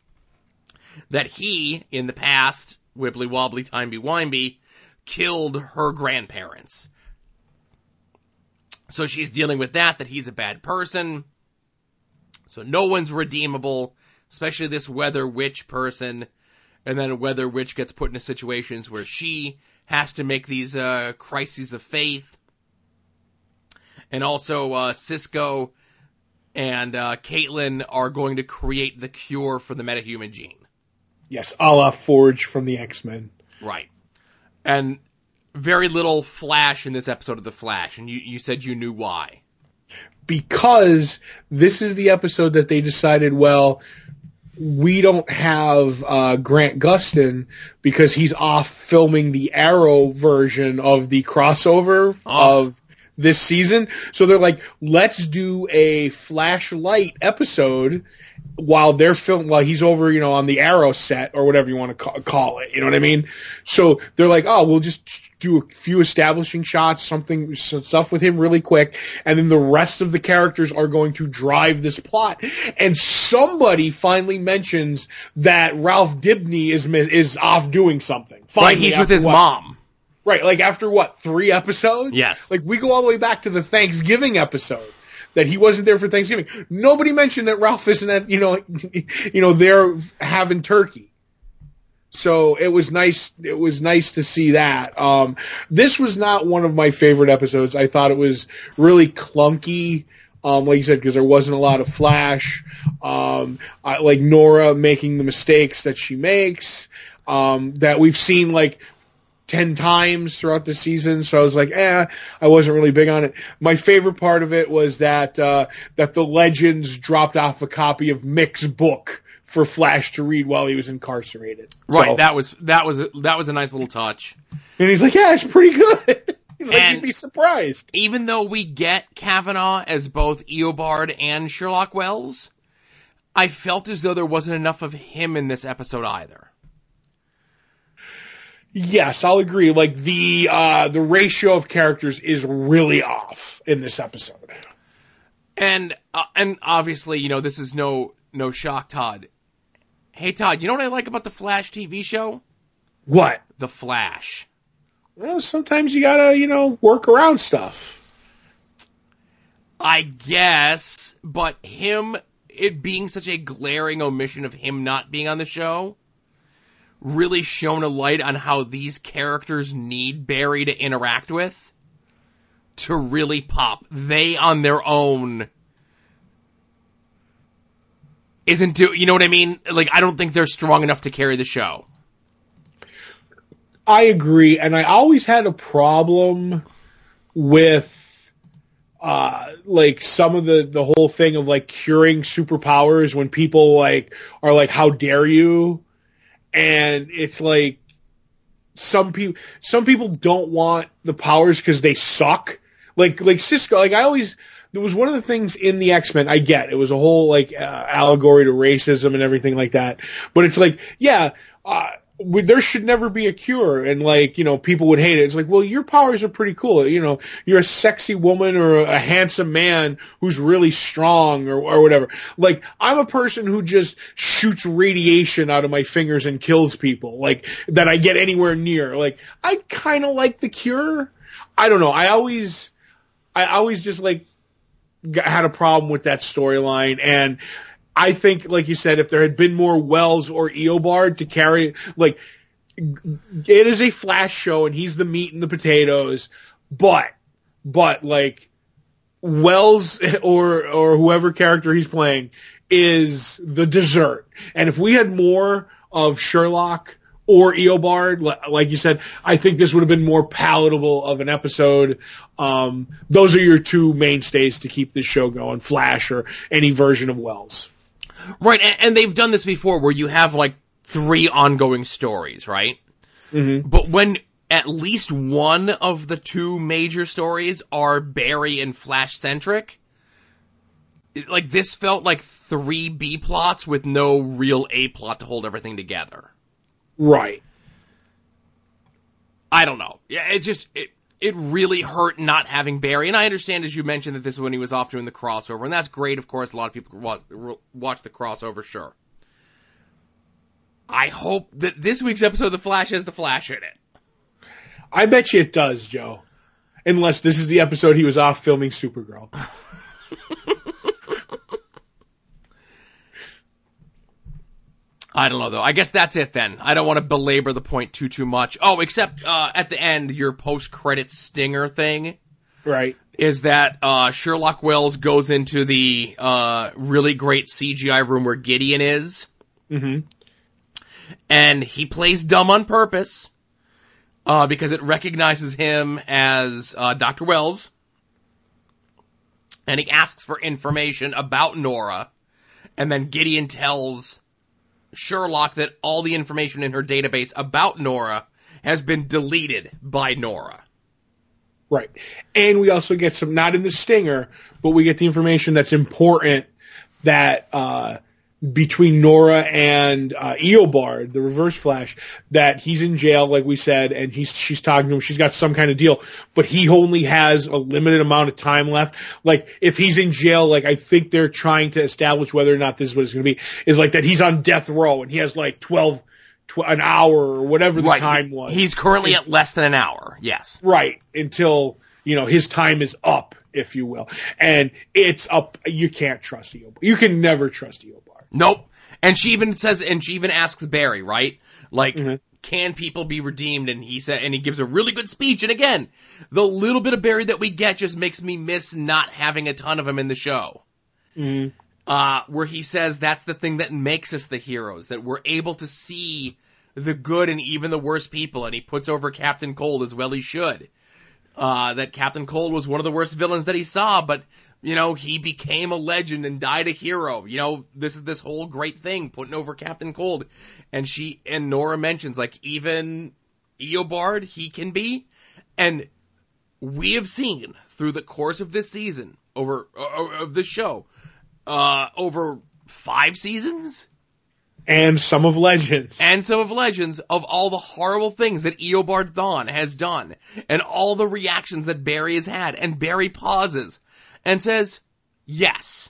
that he, in the past, wibbly wobbly timey wimey, killed her grandparents. So she's dealing with that, that he's a bad person. So no one's redeemable, especially this Weather Witch person. And then Weather Witch gets put into situations where she has to make these uh, crises of faith and also uh, Cisco and uh, Caitlin are going to create the cure for the metahuman gene. Yes, a la Forge from the X Men. Right, and very little Flash in this episode of the Flash, and you you said you knew why. Because this is the episode that they decided, well, we don't have uh, Grant Gustin because he's off filming the Arrow version of the crossover oh. of this season. So they're like, let's do a flashlight episode while they're filming, while he's over, you know, on the Arrow set or whatever you want to call, call it. You know what I mean? So they're like, oh, we'll just do a few establishing shots, something, some stuff with him really quick, and then the rest of the characters are going to drive this plot. And somebody finally mentions that Ralph Dibny is is off doing something. Finally, right, he's with his what? mom. Right, like after what, three episodes? Yes. Like we go all the way back to the Thanksgiving episode that he wasn't there for Thanksgiving. Nobody mentioned that Ralph isn't at, you know, [laughs] you know, there having turkey. So it was nice, it was nice to see that. Um, this was not one of my favorite episodes. I thought it was really clunky. Um, like you said, because there wasn't a lot of flash. Um, I, like Nora making the mistakes that she makes. Um, that we've seen like 10 times throughout the season. So I was like, eh, I wasn't really big on it. My favorite part of it was that, uh, that the legends dropped off a copy of Mick's book for Flash to read while he was incarcerated. Right, So- that was that was a, that was a nice little touch. and he's like, yeah, it's pretty good. [laughs] he's like, And- you'd be surprised. Even though we get Cavanagh as both Eobard and Sherlock Wells, I felt as though there wasn't enough of him in this episode either. Yes, I'll agree. Like the, uh, the ratio of characters is really off in this episode. And uh, and obviously, you know, this is no no shock, Todd. Hey, Todd, you know what I like about the Flash TV show? What? The Flash. Well, sometimes you gotta, you know, work around stuff. I guess, but him, it being such a glaring omission of him not being on the show, really shone a light on how these characters need Barry to interact with to really pop. They on their own isn't do, you know what I mean? Like, I don't think they're strong enough to carry the show. I agree, and I always had a problem with uh like some of the the whole thing of like curing superpowers when people like are like how dare you and it's like some people some people don't want the powers cuz they suck. Like like Cisco like I always there was one of the things in the X-Men I get it was a whole like uh, allegory to racism and everything like that. But it's like yeah uh we- there should never be a cure. And like you know people would hate it. It's like well your powers are pretty cool. You know you're a sexy woman or a handsome man who's really strong or, or whatever. Like i'm a person who just shoots radiation out of my fingers and kills people like that i get anywhere near. Like i kind of like the cure. I don't know. I always i always just like had a problem with that storyline. And I think, like you said, if there had been more Wells or Eobard to carry, like, it is a flash show and he's the meat and the potatoes, but, but like, Wells or, or whoever character he's playing is the dessert. And if we had more of Sherlock or Eobard, like you said, I think this would have been more palatable of an episode. Um, those are your two mainstays to keep this show going, Flash or any version of Wells. Right, and, and they've done this before where you have like three ongoing stories, right? Mm-hmm. But when at least one of the two major stories are Barry and Flash centric, like this felt like three B plots with no real A plot to hold everything together. Right. I don't know. Yeah, it just it it really hurt not having Barry. And I understand, as you mentioned, that this is when he was off doing the crossover, and that's great. Of course, a lot of people watch, watch the crossover. Sure. I hope that this week's episode of The Flash has the Flash in it. I bet you it does, Joe. Unless this is the episode he was off filming Supergirl. [laughs] I don't know though. I guess that's it then. I don't want to belabor the point too too much. Oh, except uh, at the end, your post credit stinger thing Right. is that uh, Sherlock Wells goes into the uh, really great CGI room where Gideon is, hmm and he plays dumb on purpose uh, because it recognizes him as uh, Dr. Wells, and he asks for information about Nora, and then Gideon tells Sherlock that all the information in her database about Nora has been deleted by Nora. Right. And we also get some, not in the stinger, but we get the information that's important that, uh, between Nora and uh, Eobard, the Reverse Flash, that he's in jail, like we said, and he's she's talking to him. She's got some kind of deal, but he only has a limited amount of time left. Like if he's in jail, like I think they're trying to establish whether or not this is what it's going to be. Is like that he's on death row and he has like twelve, tw- an hour or whatever the right. time was. He's currently at less than an hour. Yes. Right. Until, you know, his time is up, if you will. And it's up. You can't trust Eobard. You can never trust Eobard. Nope. And she even says, and she even asks Barry, right? Like, Mhm. can people be redeemed? And he said, and he gives a really good speech. And again, the little bit of Barry that we get just makes me miss not having a ton of him in the show. Mm. Uh, where he says that's the thing that makes us the heroes, that we're able to see the good and even the worst people. And he puts over Captain Cold as well he should. Uh, that Captain Cold was one of the worst villains that he saw, but you know, he became a legend and died a hero. You know, this is this whole great thing, putting over Captain Cold. And she, and Nora mentions, like, even Eobard, he can be. And we have seen through the course of this season, over, uh, of this show, uh, over five seasons, And some of Legends. and some of Legends of all the horrible things that Eobard Thawne has done and all the reactions that Barry has had. And Barry pauses and says, yes.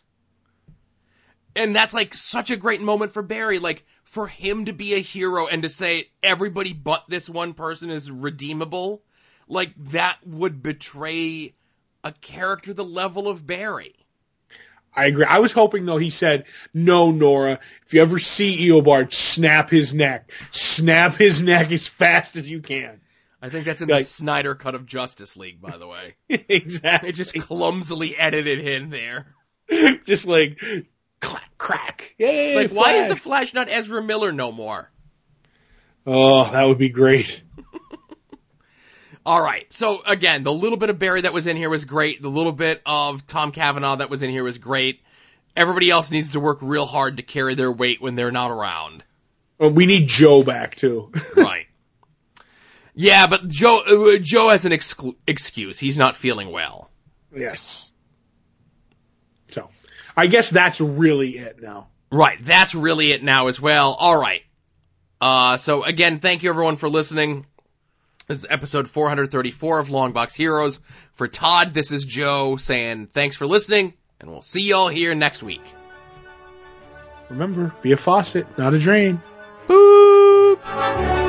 And that's like such a great moment for Barry, like for him to be a hero and to say everybody but this one person is redeemable, like that would betray a character the level of Barry. I agree. I was hoping though he said, no, Nora, if you ever see Eobard, snap his neck. Snap his neck as fast as you can. I think that's in Like- the Snyder cut of Justice League, by the way. [laughs] exactly. It just clumsily edited in there. [laughs] just like clack crack. Yay! It's like, why is the Flash. Flash not Ezra Miller no more? Oh, that would be great. All right. So again, the little bit of Barry that was in here was great. The little bit of Tom Cavanagh that was in here was great. Everybody else needs to work real hard to carry their weight when they're not around. Oh, we need Joe back too. [laughs] Right. Yeah, but Joe uh, Joe has an exclu- excuse. He's not feeling well. yes. So, I guess that's really it now. Right. That's really it now as well. All right. Uh, so again, thank you everyone for listening. This is episode 434 of Longbox Heroes. For Todd, this is Joe saying thanks for listening, and we'll see y'all here next week. Remember, be a faucet, not a drain. Boop!